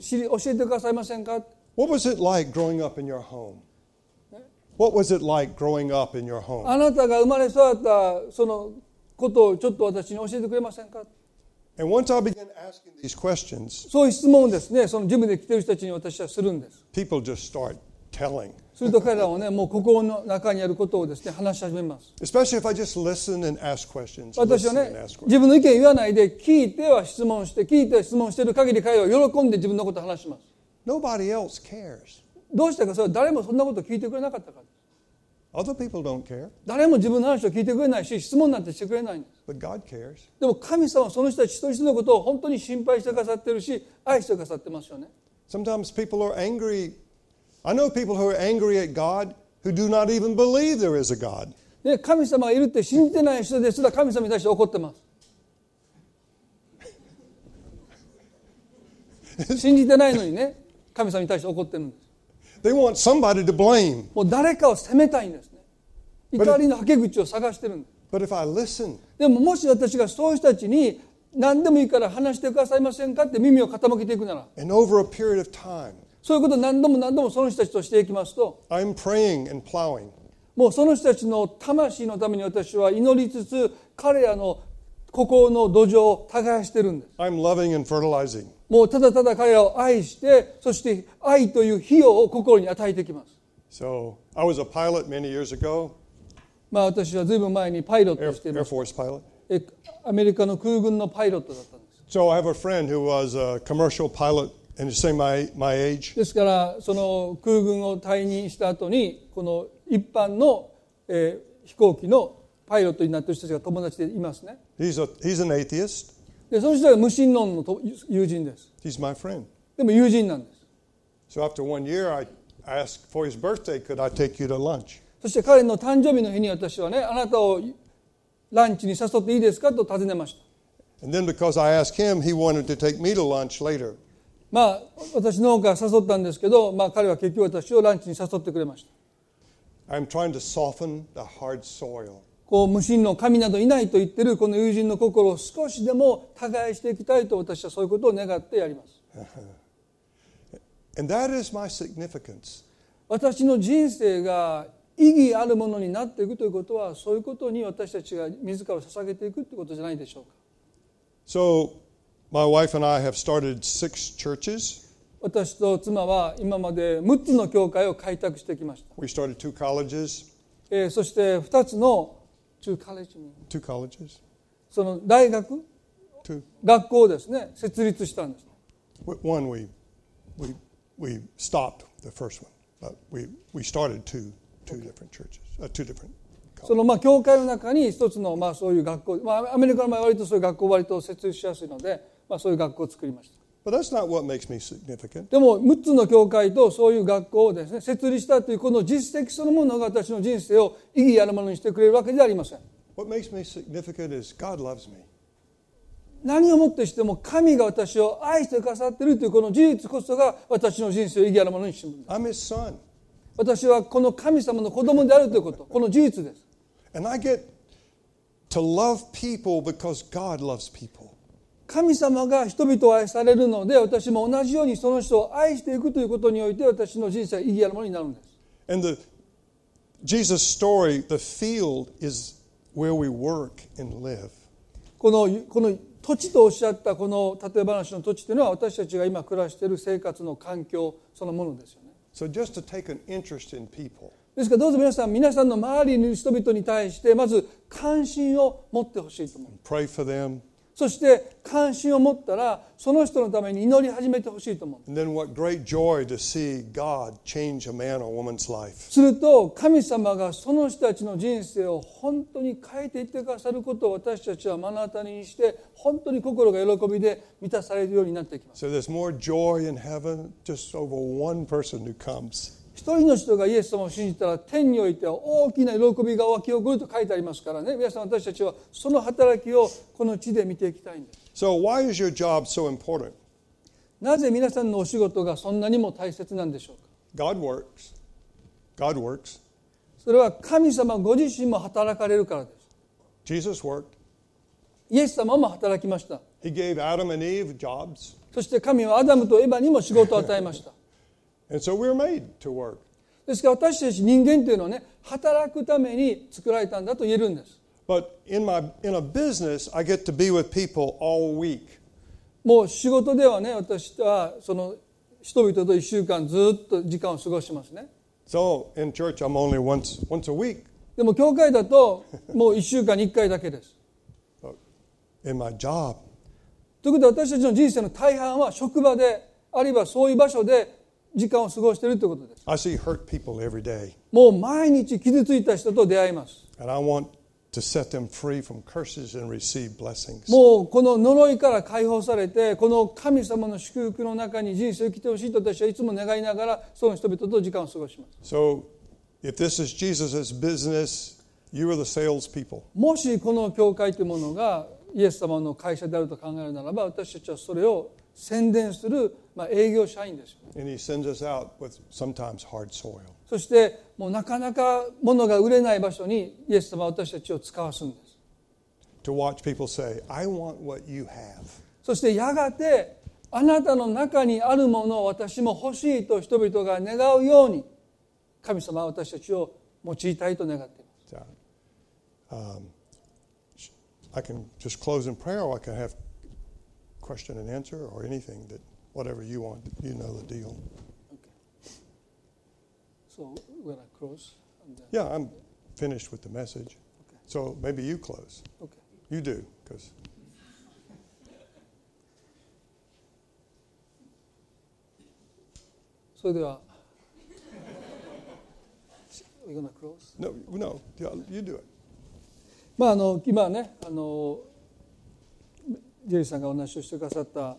知り教えてくださいませんか？What was it like growing up in your home? What was it like growing up in your home? あなたが生まれ育ったそのことをちょっと私に教えてくれませんか And once I begin asking these questions, そういう質問をですねそのジムで来てる人たちに私はするんです people just start telling. すると彼らはねもう心の中にあることをですね話し始めます Especially if I just listen and ask questions. 私は listen and ね ask questions. 自分の意見言わないで聞いては質問して聞いては質問している限り彼らは喜んで自分のことを話します Nobody else cares. どうしたかそれは誰もそんなこと聞いてくれなかったから Other people don't care, 誰も自分の話を聞いてくれないし質問なんてしてくれないんです but God cares. でも神様はその人たち一人一人のことを本当に心配してくださってるし愛してくださってますよね Sometimes people are angry. I know people who are angry at God who do not even believe there is a God. で神様がいるって信じてない人ですら神様に対して怒ってます <laughs> 信じてないのにね神様に対して怒ってるんです They want somebody to blame. もう誰かを責めたいんですね怒りのはけ口を探してるんです But if I listen, でももし私がそういう人たちに何でもいいから話してくださいませんかって耳を傾けていくなら and over a period of time, そういうことを何度も何度もその人たちとしていきますと I'm praying and plowing. もうその人たちの魂のために私は祈りつつ彼らの心の土壌を耕してるんです I'm loving and fertilizing. もうただただ彼らを愛してそして愛という費用を心に与えていきます So I was a pilot many years ago, まあ私はずいぶん前にパイロットをしています Force pilot. えアメリカの空軍のパイロットだったんです So I have a friend who was a commercial pilot and he's saying my, my age. ですからその空軍を退任した後にこの一般の、えー飛行機のパイロットになっている人たちが友達でいますね He's, a, he's an atheist. でその人は無神論のと友人です He's my friend. でも友人なんです So after one year, I asked for his birthday, could I take you to lunch? そして彼の誕生日の日に私はねあなたをランチに誘っていいですかと尋ねました And then because I asked him, he wanted to take me to lunch later. まあ私の方から誘ったんですけど、まあ、彼は結局私をランチに誘ってくれました I'm trying to soften the hard soil. こう無神論神などいないと言ってるこの友人の心を少しでも耕していきたいと私はそういうことを願ってやります And that is my significance. 私の人生が意義あるものになっていくということはそういうことに私たちが自らを捧げていくということじゃないでしょうか So my wife and I have started six churches. 私と妻は今まで6つの教会を開拓してきました、We started two colleges, えーそして2つの中カレッジに two colleges, その大学 two. 学校をですね設立したんです One we we we stopped the first one, but we we started two two different churches, uh, two different. そのまあ教会の中に一つのまあそういう学校、まあ、アメリカの場合は割とそういう学校を割と設立しやすいので、まあ、そういう学校を作りました But that's not what makes me significant. でも6つの教会とそういう学校をですね設立したというこの実績そのものが私の人生を意義あるものにしてくれるわけではありません What makes me significant is God loves me. 何をもってしても神が私を愛してくださっているというこの事実こそが私の人生を意義あるものにしている私はこの神様の子供であるということこの事実です and I get to love people because God loves people. 神様が人々を愛されるので私も同じようにその人を愛していくということにおいて私の人生は意義あるものになるんです And the Jesus story, the field is where we work and live. このこの土地とおっしゃったこの例え話の土地というのは私たちが今暮らしている生活の環境そのものですよね So just to take an interest in people. ですからどうぞ皆さん皆さんの周りにいる人々に対してまず関心を持ってほしいと思う Pray for them. そして関心を持ったらその人のために祈り始めてほしいと思う.すると神様がその人たちの人生を本当に変えていってくださることを私たちは目の当たりにして本当に心が喜びで満たされるようになっていきます。So 一人の人がイエス様を信じたら天においては大きな喜びが湧き起こると書いてありますからね皆さん私たちはその働きをこの地で見ていきたいんです So why is your job so important? なぜ皆さんのお仕事がそんなにも大切なんでしょうか？God works. God works. それは神様ご自身も働かれるからです Jesus worked. イエス様も働きました He gave Adam and Eve jobs. そして神はアダムとエバにも仕事を与えました And so we're made to work. ですから私たち人間というのはね働くために作られたんだと言えるんです But in my in a business, I get to be with people all week. もう仕事ではね私はその人々と1週間ずっと時間を過ごしますね So in church, I'm only once once a week. でも教会だともう1週間に1回だけです in my job, ということで私たちの人生の大半は職場であるいはそういう場所で時間を過ごしているということです I see hurt people every day, もう毎日傷ついた人と出会います and I want to set them free from curses and receive blessings. もうこの呪いから解放されてこの神様の祝福の中に人生を生きてほしいと私はいつも願いながらその人々と時間を過ごします So, if this is Jesus' business, You are the salespeople. もしこの教会というものがイエス様の会社であると考えるならば私たちはそれを宣伝する、まあ、営業社員ですよ And he sends us out with sometimes hard soil. そしてもうなかなか物が売れない場所にイエス様は私たちを使わすんです To watch people say, I want what you have. そしてやがてあなたの中にあるものを私も欲しいと人々が願うように神様は私たちを用いたいと願っています um, I can just close in prayer, or I can have question and answer, or anything that whatever you want. You know the deal. So when I close and then, Yeah, I'm finished with the message. So maybe you close. okay. You do, because それでは <laughs> We're gonna close? no, no, yeah, you do it. まああの今ねあのジェリーさんがお話をしてくださったえー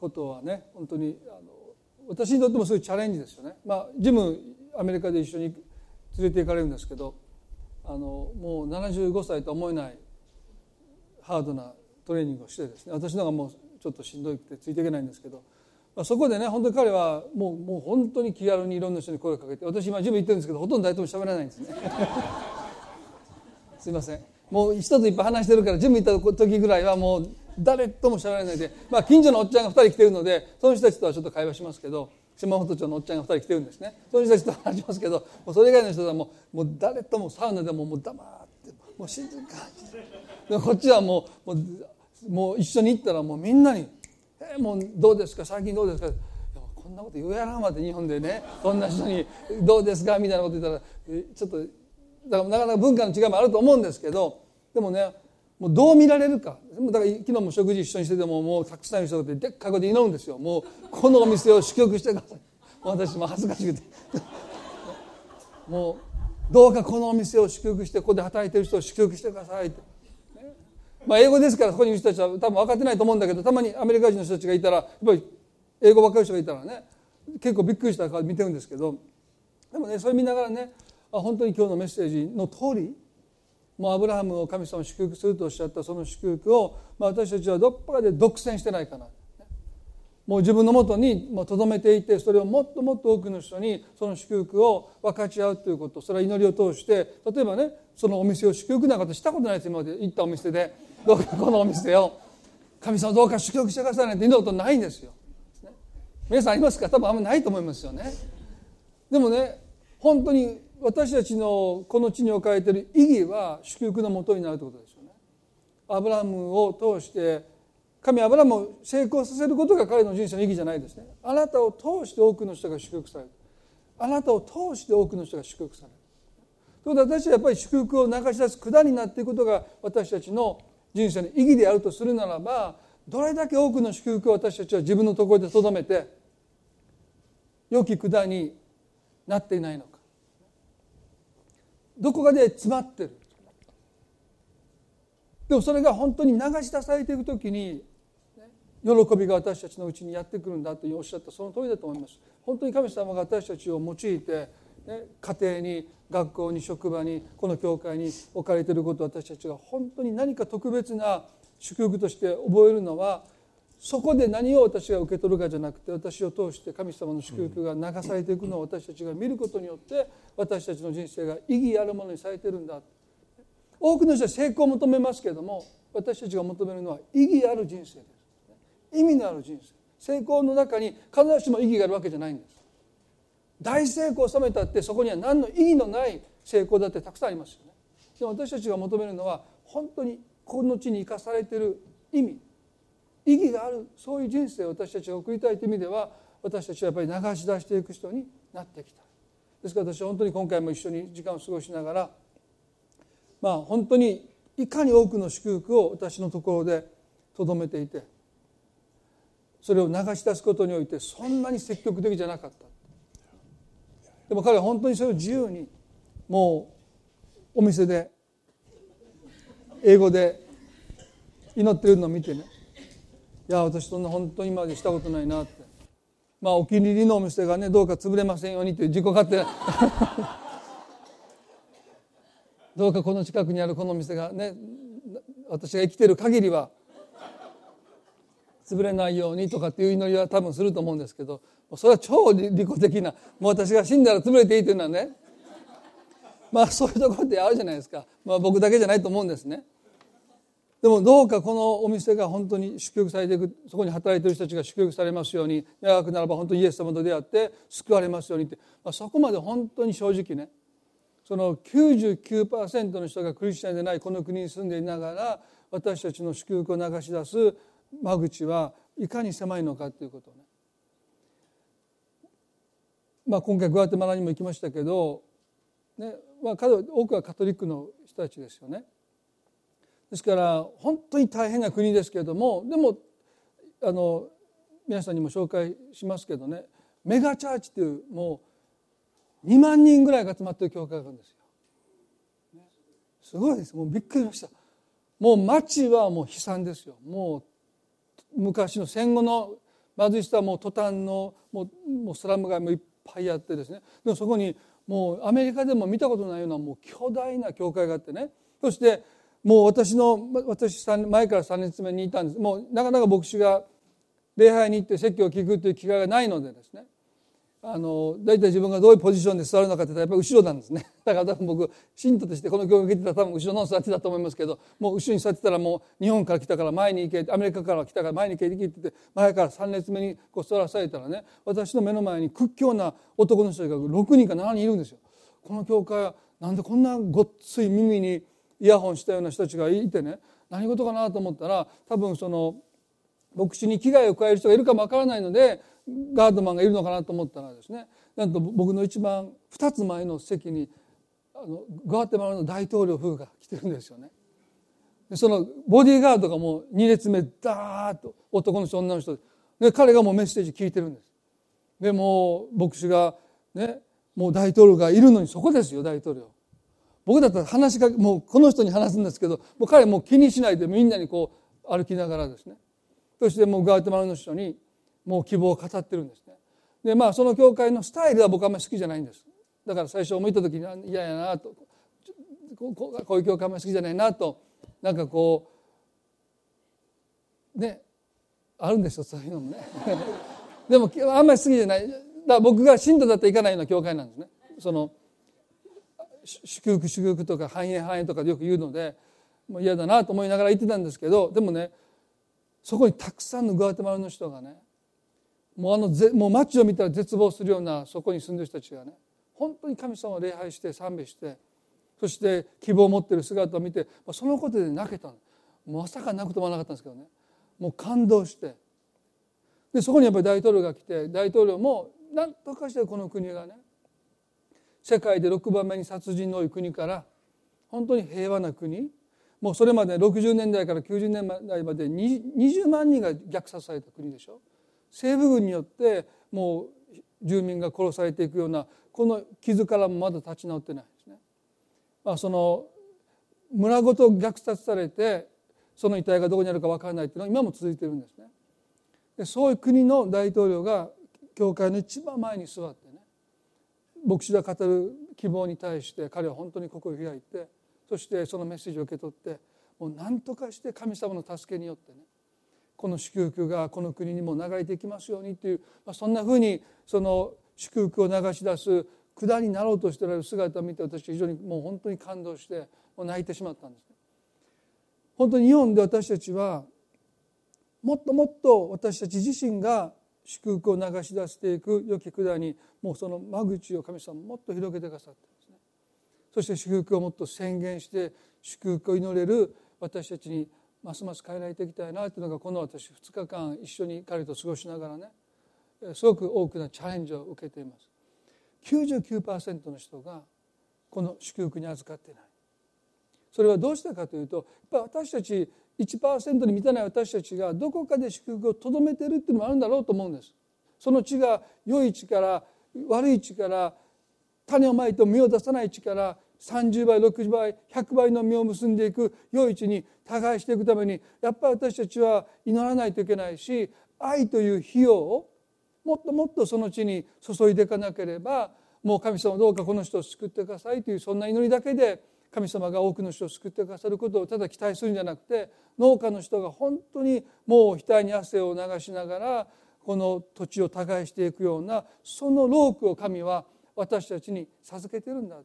ことはね本当にあの私にとってもすごいチャレンジですよね。まあジムアメリカで一緒に連れて行かれるんですけどあのもう75歳とは思えないハードなトレーニングをしてですね私の方がもうちょっとしんどくてついていけないんですけど、まあ、そこでね本当に彼はもうもう本当に気軽にいろんな人に声をかけて私今ジム行ってるんですけどほとんど誰とも喋らないんですね。<laughs> すいませんもう人といっぱい話してるからジム行った時ぐらいはもう誰とも喋らないで、まあ、近所のおっちゃんが2人来てるのでその人たちとはちょっと会話しますけど島本町のおっちゃんが2人来てるんですねその人たちと話しますけどもうそれ以外の人はもうもう誰ともサウナでももう黙ってもう静かにでこっちはもうもうもう一緒に行ったらもうみんなに「えーもうどうですか？最近どうですか?」こんなこと言うやらんわって日本でねそんな人に「どうですか?」みたいなこと言ったらちょっとだからなかなか文化の違いもあると思うんですけどでもねもうどう見られるか。だから昨日も食事一緒にしててももうたくさんの人がいてでっかい声で祈るんですよ。もうこのお店を祝福してください。私も恥ずかしくて。<laughs> もうどうかこのお店を祝福してここで働いてる人を祝福してくださいって、ね。まあ英語ですからそこにいる人たちは多分分かってないと思うんだけどたまにアメリカ人の人たちがいたらやっぱり英語ばっかりの人がいたらね結構びっくりした顔見てるんですけどでもねそれ見ながらねあ本当に今日のメッセージの通りもうアブラハムを神様を祝福するとおっしゃったその祝福を、まあ、私たちはどっかで独占してないかな。もう自分のもとにとどめていてそれをもっともっと多くの人にその祝福を分かち合うということそれは祈りを通して例えばねそのお店を祝福なんかとしたことないです今まで行ったお店で。どうかこのお店を。神様どうか祝福してくださいなんて祈ることないんですよ。皆さんありますか？多分あんまないと思いますよね。でもね本当に私たちのこの地に置かれている意義は祝福のもとになるということですよね。アブラムを通して神アブラムを成功させることが彼の人生の意義じゃないですね。あなたを通して多くの人が祝福される。あなたを通して多くの人が祝福される。ということは私はやっぱり祝福を流し出す管になっていくことが私たちの人生の意義であるとするならばどれだけ多くの祝福を私たちは自分のところでとどめて良き管になっていないのかどこかで詰まってる。でもそれが本当に流し出されていく時に喜びが私たちのうちにやってくるんだとおっしゃったその通りだと思います。本当に神様が私たちを用いて、ね、家庭に学校に職場にこの教会に置かれていることを私たちが本当に何か特別な祝福として覚えるのはそこで何を私が受け取るかじゃなくて私を通して神様の祝福が流されていくのを私たちが見ることによって私たちの人生が意義あるものにされてるんだ。多くの人は成功を求めますけれども私たちが求めるのは意義ある人生です。意味のある人生。成功の中に必ずしも意義があるわけじゃないんです。大成功を収めたってそこには何の意義のない成功だってたくさんありますよね。でも私たちが求めるのは本当にこの地に生かされている意味。意義がある。そういう人生を私たちが送りたいという意味では私たちはやっぱり流し出していく人になってきた。ですから私は本当に今回も一緒に時間を過ごしながらまあ本当にいかに多くの祝福を私のところでとどめていてそれを流し出すことにおいてそんなに積極的じゃなかった。でも彼は本当にそれを自由にもうお店で英語で祈ってるのを見てねいや私そんな本当に今までしたことないなって。まあお気に入りのお店がねどうか潰れませんようにという自己勝手な。<laughs> どうかこの近くにあるこの店がね私が生きてる限りは潰れないようにとかっていう祈りは多分すると思うんですけどそれは超利己的なもう私が死んだら潰れていいというのはねまあそういうところってあるじゃないですか、まあ、僕だけじゃないと思うんですね。でもどうかこのお店が本当に祝福されていくそこに働いている人たちが祝福されますように長くならば本当にイエス様と出会って救われますようにって、まあ、そこまで本当に正直ねその99%の人がクリスチャンでないこの国に住んでいながら私たちの祝福を流し出す間口はいかに狭いのかということね、まあ、今回グアテマラにも行きましたけど、ねまあ、多くはカトリックの人たちですよね。ですから本当に大変な国ですけれどもでもあの皆さんにも紹介しますけどねメガチャーチというもう2万人ぐらいが集まっている教会があるんですよ。すごいですもうびっくりしました。もう町はもう悲惨ですよ。もう昔の戦後の貧しさも途端のもうもうスラム街もいっぱいあってですねでもそこにもうアメリカでも見たことないようなもう巨大な教会があってねそしてもう私の私前から3年目にいたんです。もうなかなか牧師が礼拝に行って説教を聞くという機会がないのでですね。あの大体自分がどういうポジションで座るのかってやっぱり後ろなんですね。<laughs> だから多分僕信徒としてこの教会に来てたら多分後ろの座ってたと思いますけどもう後ろに座ってたらもう日本から来たから前に行けアメリカから来たから前に行けって言って前から3列目にこう座らされたらね私の目の前に屈強な男の人が6人か7人いるんですよ。この教会はなんでこんなごっつい耳にイヤホンしたような人たちがいてね何事かなと思ったら多分その牧師に危害を加える人がいるかもわからないのでガードマンがいるのかなと思ったらですねなんと僕の一番2つ前の席にあのグアテマラの大統領夫が来てるんですよね。でそのボディーガードがもう2列目ダーッと男の人女の人で彼がもうメッセージ聞いてるんです。でもう牧師がねもう大統領がいるのにそこですよ大統領。僕だったら話しかけもうこの人に話すんですけどもう彼もう気にしないでみんなにこう歩きながらですね。そしてもうガーテマラの人にもう希望を語ってるんですね。でまあその教会のスタイルは僕はあんまり好きじゃないんです。だから最初思った時に嫌やなと。こういう教会あんまり好きじゃないなと。なんかこうねあるんですよそういうのもね。<laughs> でもあんまり好きじゃない。だから僕が信徒だったら行かないような教会なんですね。その祝福祝福とか繁栄繁栄とかでよく言うのでもう嫌だなと思いながら言ってたんですけどでもねそこにたくさんのグアテマラの人がねもうあのぜもう街を見たら絶望するようなそこに住んでる人たちがね本当に神様を礼拝して賛美してそして希望を持ってる姿を見てそのことで泣けたまさか泣くと思わなかったんですけどね。もう感動して。でそこにやっぱり大統領が来て大統領も何とかしてこの国がね世界で6番目に殺人の多い国から本当に平和な国もうそれまで60年代から90年代まで20万人が虐殺された国でしょ西部軍によってもう住民が殺されていくようなこの傷からもまだ立ち直ってないですね。まあ、その村ごと虐殺されてその遺体がどこにあるか分からないっていうのは今も続いてるんですね。でそういう国の大統領が教会の一番前に座って牧師が語る希望に対して彼は本当に心を開いてそしてそのメッセージを受け取ってもう何とかして神様の助けによってねこの祝福がこの国にも流れていきますようにという、まあ、そんなふうにその祝福を流し出す管になろうとしておられる姿を見て私は非常にもう本当に感動してもう泣いてしまったんですね。本当に日本で私たちはもっともっと私たち自身が祝福を流し出していく良き管にもうその間口を神様もっと広げてくださってですね。そして祝福をもっと宣言して祝福を祈れる私たちにますます変えられていきたいなというのがこの私2日間一緒に彼と過ごしながらねすごく多くのチャレンジを受けています。99%の人がこの祝福に預かっていない。それはどうしてかというとやっぱ私たち1%に満たない私たちがどこかで祝福をとどめてるっていうのもあるんだろうと思うんです。その地が良い力悪い力種をまいても実を出さない力30倍60倍100倍の実を結んでいく良い地に耕していくためにやっぱり私たちは祈らないといけないし愛という費用をもっともっとその地に注いでいかなければもう神様どうかこの人を救ってくださいというそんな祈りだけで神様が多くの人を救ってくださることをただ期待するんじゃなくて農家の人が本当にもう額に汗を流しながらこの土地を耕していくようなその労苦を神は私たちに授けてるんだ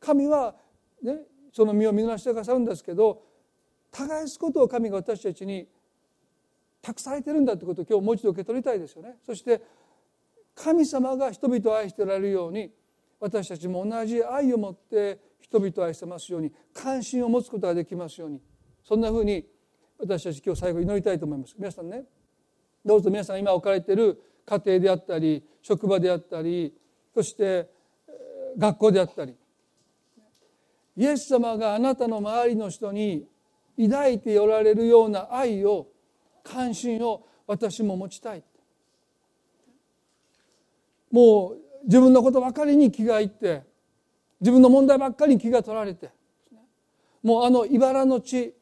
神は、ね、その身を見逃してくださるんですけど耕すことを神が私たちに託されてるんだということを今日もう一度受け取りたいですよね。そして神様が人々を愛しておられるように私たちも同じ愛を持って人々を愛してますように関心を持つことができますように。そんなふうに私たち今日最後祈りたいと思います。皆さんね。どうぞ皆さん今置かれている家庭であったり職場であったりそして学校であったり。イエス様があなたの周りの人に抱いておられるような愛を関心を私も持ちたい。もう自分のことばかりに気がいって自分の問題ばっかりに気が取られて。もうあの茨の地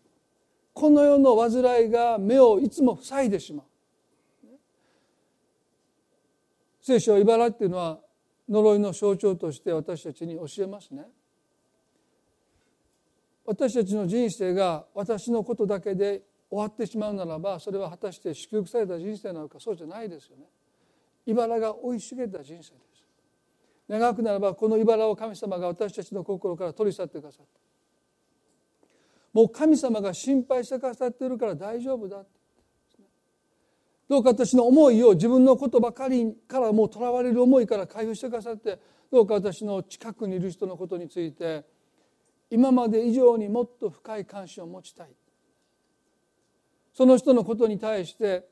この世の煩いが目をいつも塞いでしまう。聖書茨っていうのは呪いの象徴として私たちに教えますね。私たちの人生が私のことだけで終わってしまうならばそれは果たして祝福された人生なのかそうじゃないですよね。茨が生い茂った人生です。長くならばこの茨を神様が私たちの心から取り去ってくださった。もう神様が心配してくださっているから大丈夫だどうか私の思いを自分のことばかりからもうとらわれる思いから回復してくださってどうか私の近くにいる人のことについて今まで以上にもっと深い関心を持ちたい。その人のことに対して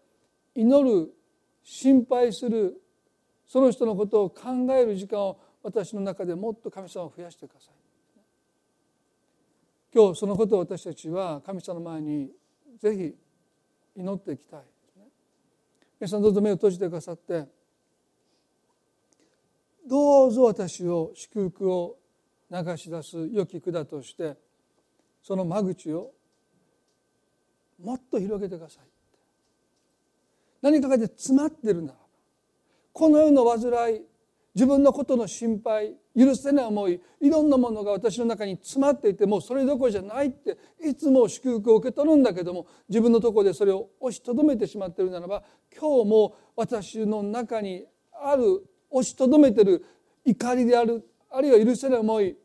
祈る心配するその人のことを考える時間を私の中でもっと神様を増やしてください。今日そのことを私たちは神様の前にぜひ祈っていきたい。皆さんどうぞ目を閉じてくださってどうぞ私を祝福を流し出す良き管としてその間口をもっと広げてください何かがで詰まってるならばこの世の煩い自分のことの心配許せない思いいろんなものが私の中に詰まっていてもうそれどころじゃないっていつも祝福を受け取るんだけども自分のところでそれを押しとどめてしまっているならば今日も私の中にある押しとどめてる怒りであるあるいは許せない思い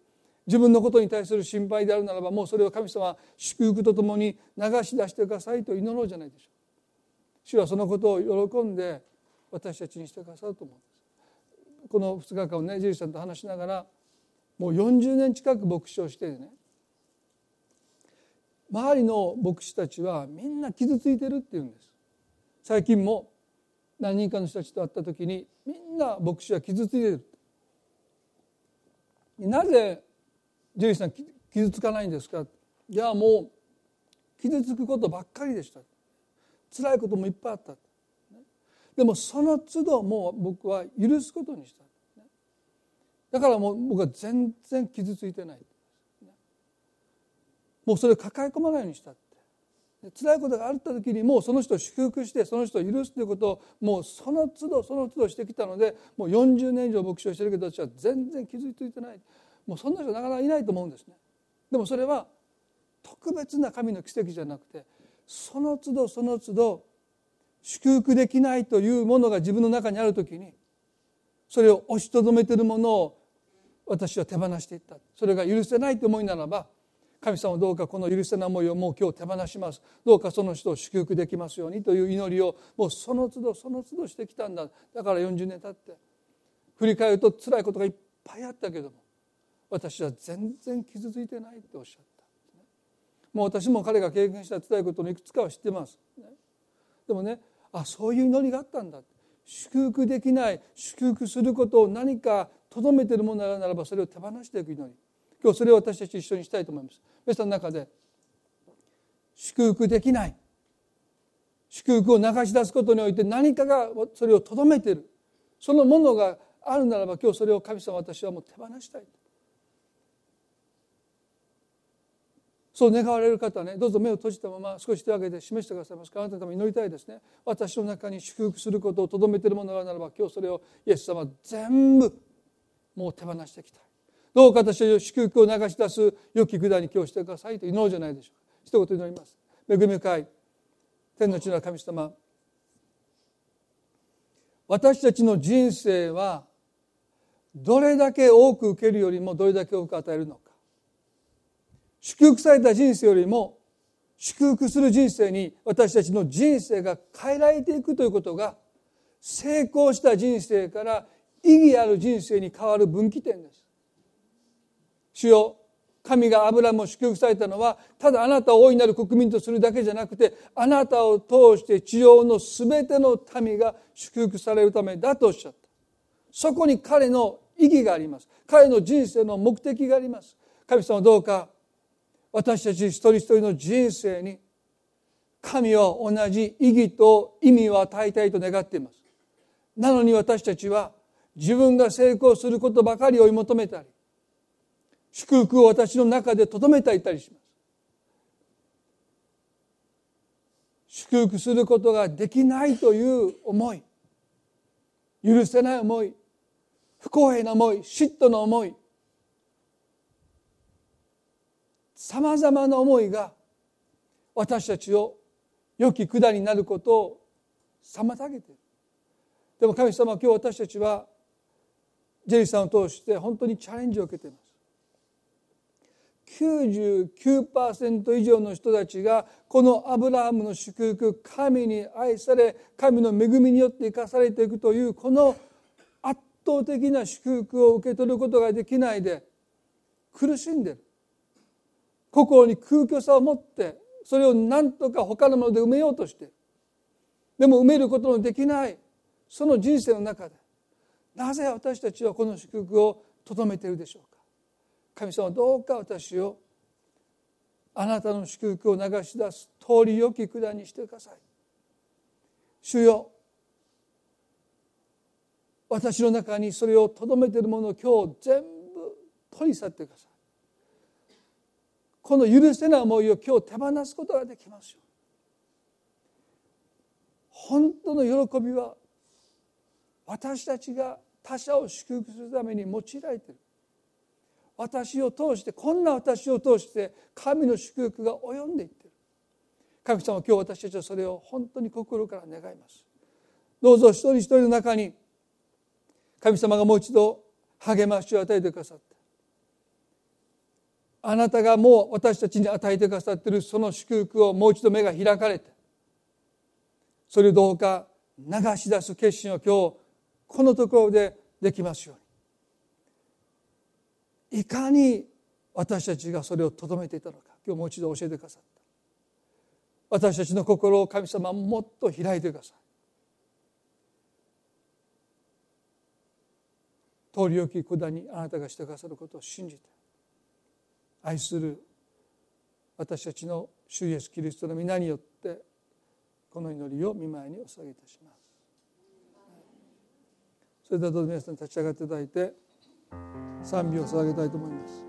自分のことに対する心配であるならばもうそれを神様祝福とともに流し出してくださいと祈ろうじゃないでしょう。主はそのことを喜んで私たちにしてくださると思うんです。この2日間をねジェリーさんと話しながらもう40年近く牧師をしてね。周りの牧師たちはみんな傷ついてるって言うんです。最近も何人かの人たちと会った時にみんな牧師は傷ついてるなぜジェリーさん傷つかないんですか？いやもう傷つくことばっかりでした。辛いこともいっぱいあった。でもその都度もう僕は許すことにしただからもう僕は全然傷ついてないもうそれを抱え込まないようにしたって。辛いことがあった時にもうその人を祝福してその人を許すということをもうその都度その都度してきたのでもう40年以上牧師をしてるけど私は全然傷ついてない。もうそんな人なかなかいないと思うんですね。でもそれは特別な神の奇跡じゃなくてその都度その都度祝福できないというものが自分の中にある時にそれを押しとどめているものを私は手放していった。それが許せないと思いならば神様どうかこの許せない思いをもう今日手放します。どうかその人を祝福できますようにという祈りをもうその都度その都度してきたんだ。だから40年経って振り返ると辛いことがいっぱいあったけども私は全然傷ついてないっておっしゃった。もう私も彼が経験した辛いことのいくつかは知ってます、でもねあそういう祈りがあったんだ。祝福できない祝福することを何かとどめているものならばそれを手放していく祈り。今日それを私たち一緒にしたいと思います。皆さんの中で祝福できない。祝福を流し出すことにおいて何かがそれをとどめている。そのものがあるならば今日それを神様私はもう手放したい。そう願われる方はねどうぞ目を閉じたまま少し手を挙げて示してくださいますか。あなたのために祈りたいですね。私の中に祝福することをとどめているものがあるならば今日それをイエス様全部もう手放していきたい。どうか私は祝福を流し出す良き管に今日してくださいと祈ろうじゃないでしょうか。一言祈ります。恵み深い天の地の神様。私たちの人生はどれだけ多く受けるよりもどれだけ多く与えるのか。祝福された人生よりも祝福する人生に私たちの人生が変えられていくということが成功した人生から意義ある人生に変わる分岐点です。主よ神がアブラムを祝福されたのはただあなたを大いなる国民とするだけじゃなくてあなたを通して地上の全ての民が祝福されるためだとおっしゃった。そこに彼の意義があります。彼の人生の目的があります。神様どうか私たち一人一人の人生に神は同じ意義と意味を与えたいと願っています。なのに私たちは自分が成功することばかり追い求めたり祝福を私の中で留めていたりします。祝福することができないという思い許せない思い不公平な思い嫉妬の思いさまざまな思いが私たちを良き管になることを妨げている。でも神様は今日私たちはジェリーさんを通して本当にチャレンジを受けています。99%以上の人たちがこのアブラハムの祝福神に愛され神の恵みによって生かされていくというこの圧倒的な祝福を受け取ることができないで苦しんでる。心に空虚さを持ってそれを何とか他のもので埋めようとしてでも埋めることのできないその人生の中でなぜ私たちはこの祝福をとどめているでしょうか？神様どうか私をあなたの祝福を流し出す通り良き管にしてください。主よ私の中にそれをとどめているものを今日全部取り去ってください。この許せない思いを今日手放すことができますよ。本当の喜びは私たちが他者を祝福するために用いられている。私を通してこんな私を通して神の祝福が及んでいっている。神様今日私たちはそれを本当に心から願います。どうぞ一人一人の中に神様がもう一度励ましを与えてくださったあなたがもう私たちに与えてくださっているその祝福をもう一度目が開かれてそれをどうか流し出す決心を今日このところでできますように。いかに私たちがそれをとどめていたのか今日もう一度教えてくださった。私たちの心を神様もっと開いてください。通り良き管にあなたがしてくださることを信じて愛する私たちの主イエスキリストの皆によってこの祈りを見舞いにお捧げいたします。それではどうぞ皆さん立ち上がっていただいて賛美を捧げたいと思います。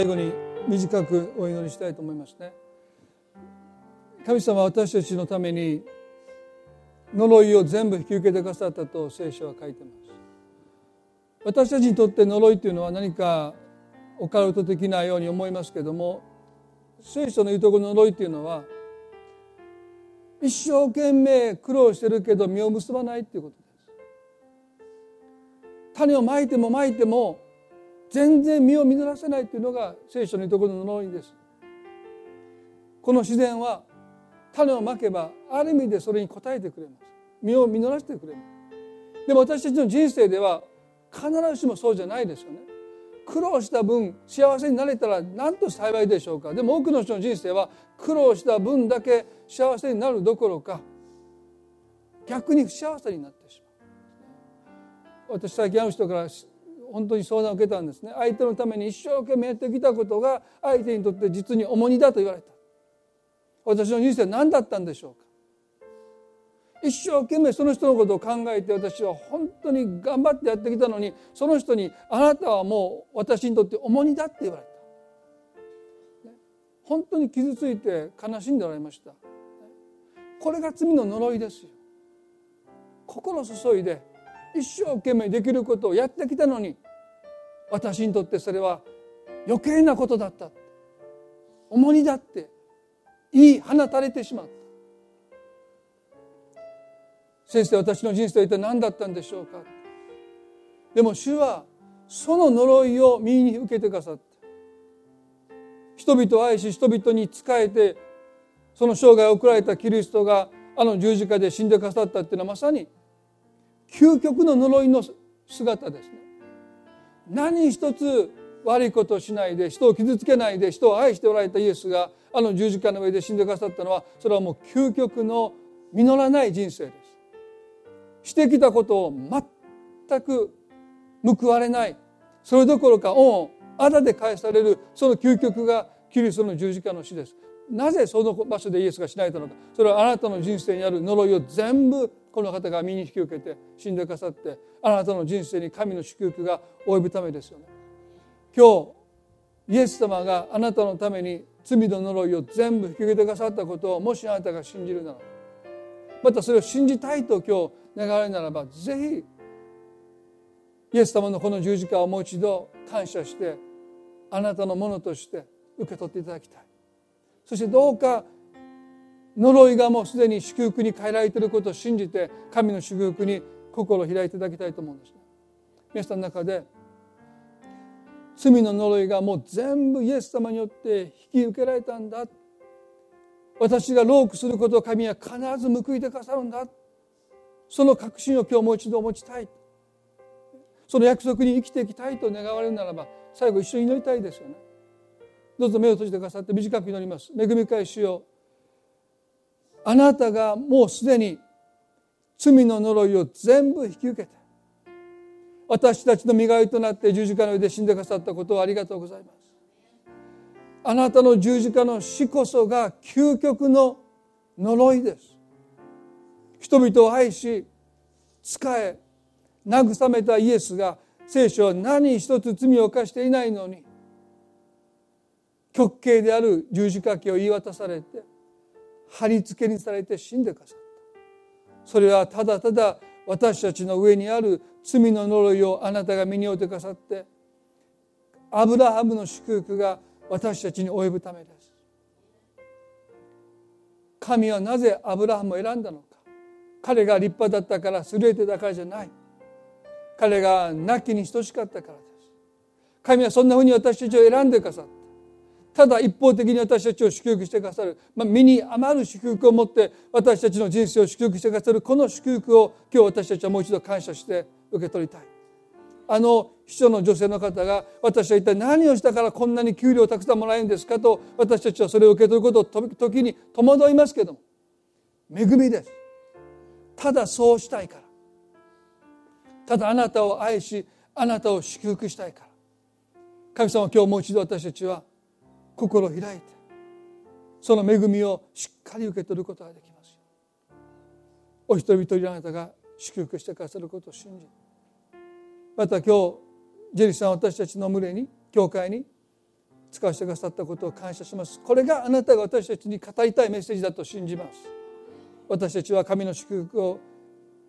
最後に短くお祈りしたいと思いますね神様は私たちのために呪いを全部引き受けてくださったと聖書は書いてます。私たちにとって呪いというのは何かオカルト的なように思いますけども聖書の言うところの呪いというのは一生懸命苦労してるけど実を結ばないっていうことです。種をまいてもまいても全然実を実らせないというのが聖書のところの呪いです。この自然は種をまけばある意味でそれに応えてくれます。実を実らせてくれます。でも私たちの人生では必ずしもそうじゃないですよね。苦労した分幸せになれたら何と幸いでしょうか。でも多くの人の人生は苦労した分だけ幸せになるどころか逆に不幸せになってしまう。私最近ある人から本当に相談を受けたんですね。相手のために一生懸命やってきたことが相手にとって実に重荷だと言われた。私の人生は何だったんでしょうか。一生懸命その人のことを考えて私は本当に頑張ってやってきたのにその人にあなたはもう私にとって重荷だって言われた。本当に傷ついて悲しんでおられました。これが罪の呪いですよ。心注いで一生懸命できることをやってきたのに私にとってそれは余計なことだった。重荷だって言い放たれてしまった。先生私の人生は一体何だったんでしょうか。でも主はその呪いを身に受けてくださって人々を愛し人々に仕えてその生涯を送られたキリストがあの十字架で死んでくださったっていうのはまさに究極の呪いの姿ですね。何一つ悪いことをしないで人を傷つけないで人を愛しておられたイエスがあの十字架の上で死んでくださったのはそれはもう究極の実らない人生です。してきたことを全く報われないそれどころか恩をあだで返されるその究極がキリストの十字架の死です。なぜその場所でイエスがしないのか。それはあなたの人生にある呪いを全部この方が身に引き受けて死んでくださってあなたの人生に神の祝福が及ぶためですよね。今日イエス様があなたのために罪の呪いを全部引き受けてくださったことをもしあなたが信じるならまたそれを信じたいと今日願われるならばぜひイエス様のこの十字架をもう一度感謝してあなたのものとして受け取っていただきたい。そしてどうか呪いがもうすでに祝福に変えられていることを信じて神の祝福に心を開いていただきたいと思うんですね。皆さんの中で罪の呪いがもう全部イエス様によって引き受けられたんだ。私がロークすることを神は必ず報いてくださるんだ。その確信を今日もう一度持ちたい。その約束に生きていきたいと願われるならば最後一緒に祈りたいですよね。どうぞ目を閉じてくださって短く祈ります。恵み返しをあなたがもうすでに罪の呪いを全部引き受けて私たちの身代わりとなって十字架の上で死んでくださったことをありがとうございます。あなたの十字架の死こそが究極の呪いです。人々を愛し仕え慰めたイエスが聖書は何一つ罪を犯していないのに極刑である十字架刑を言い渡されて貼り付けにされて死んでくださった。それはただただ私たちの上にある罪の呪いをあなたが身に負ってくださってアブラハムの祝福が私たちに及ぶためです。神はなぜアブラハムを選んだのか。彼が立派だったから優れてたからじゃない。彼が亡きに等しかったからです。神はそんなふうに私たちを選んでくださった。ただ一方的に私たちを祝福してくださる、まあ、身に余る祝福を持って私たちの人生を祝福してくださるこの祝福を今日私たちはもう一度感謝して受け取りたい。あの秘書の女性の方が私は一体何をしたからこんなに給料をたくさんもらえるんですかと私たちはそれを受け取ることを時に戸惑いますけども恵みです。ただそうしたいから。ただあなたを愛しあなたを祝福したいから。神様今日もう一度私たちは心を開いてその恵みをしっかり受け取ることができますお一人一人あなたが祝福してくださることを信じまた今日ジェリーさん私たちの群れに教会に使わせてくださったことを感謝します。これがあなたが私たちに語りたいメッセージだと信じます。私たちは神の祝福を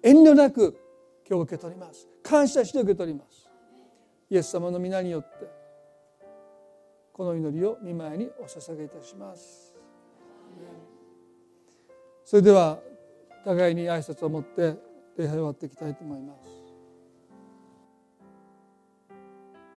遠慮なく今日受け取ります。感謝して受け取ります。イエス様の皆によってこの祈りを見舞いにお捧げいたします。それでは互いに挨拶を持って礼拝を終わっていきたいと思います。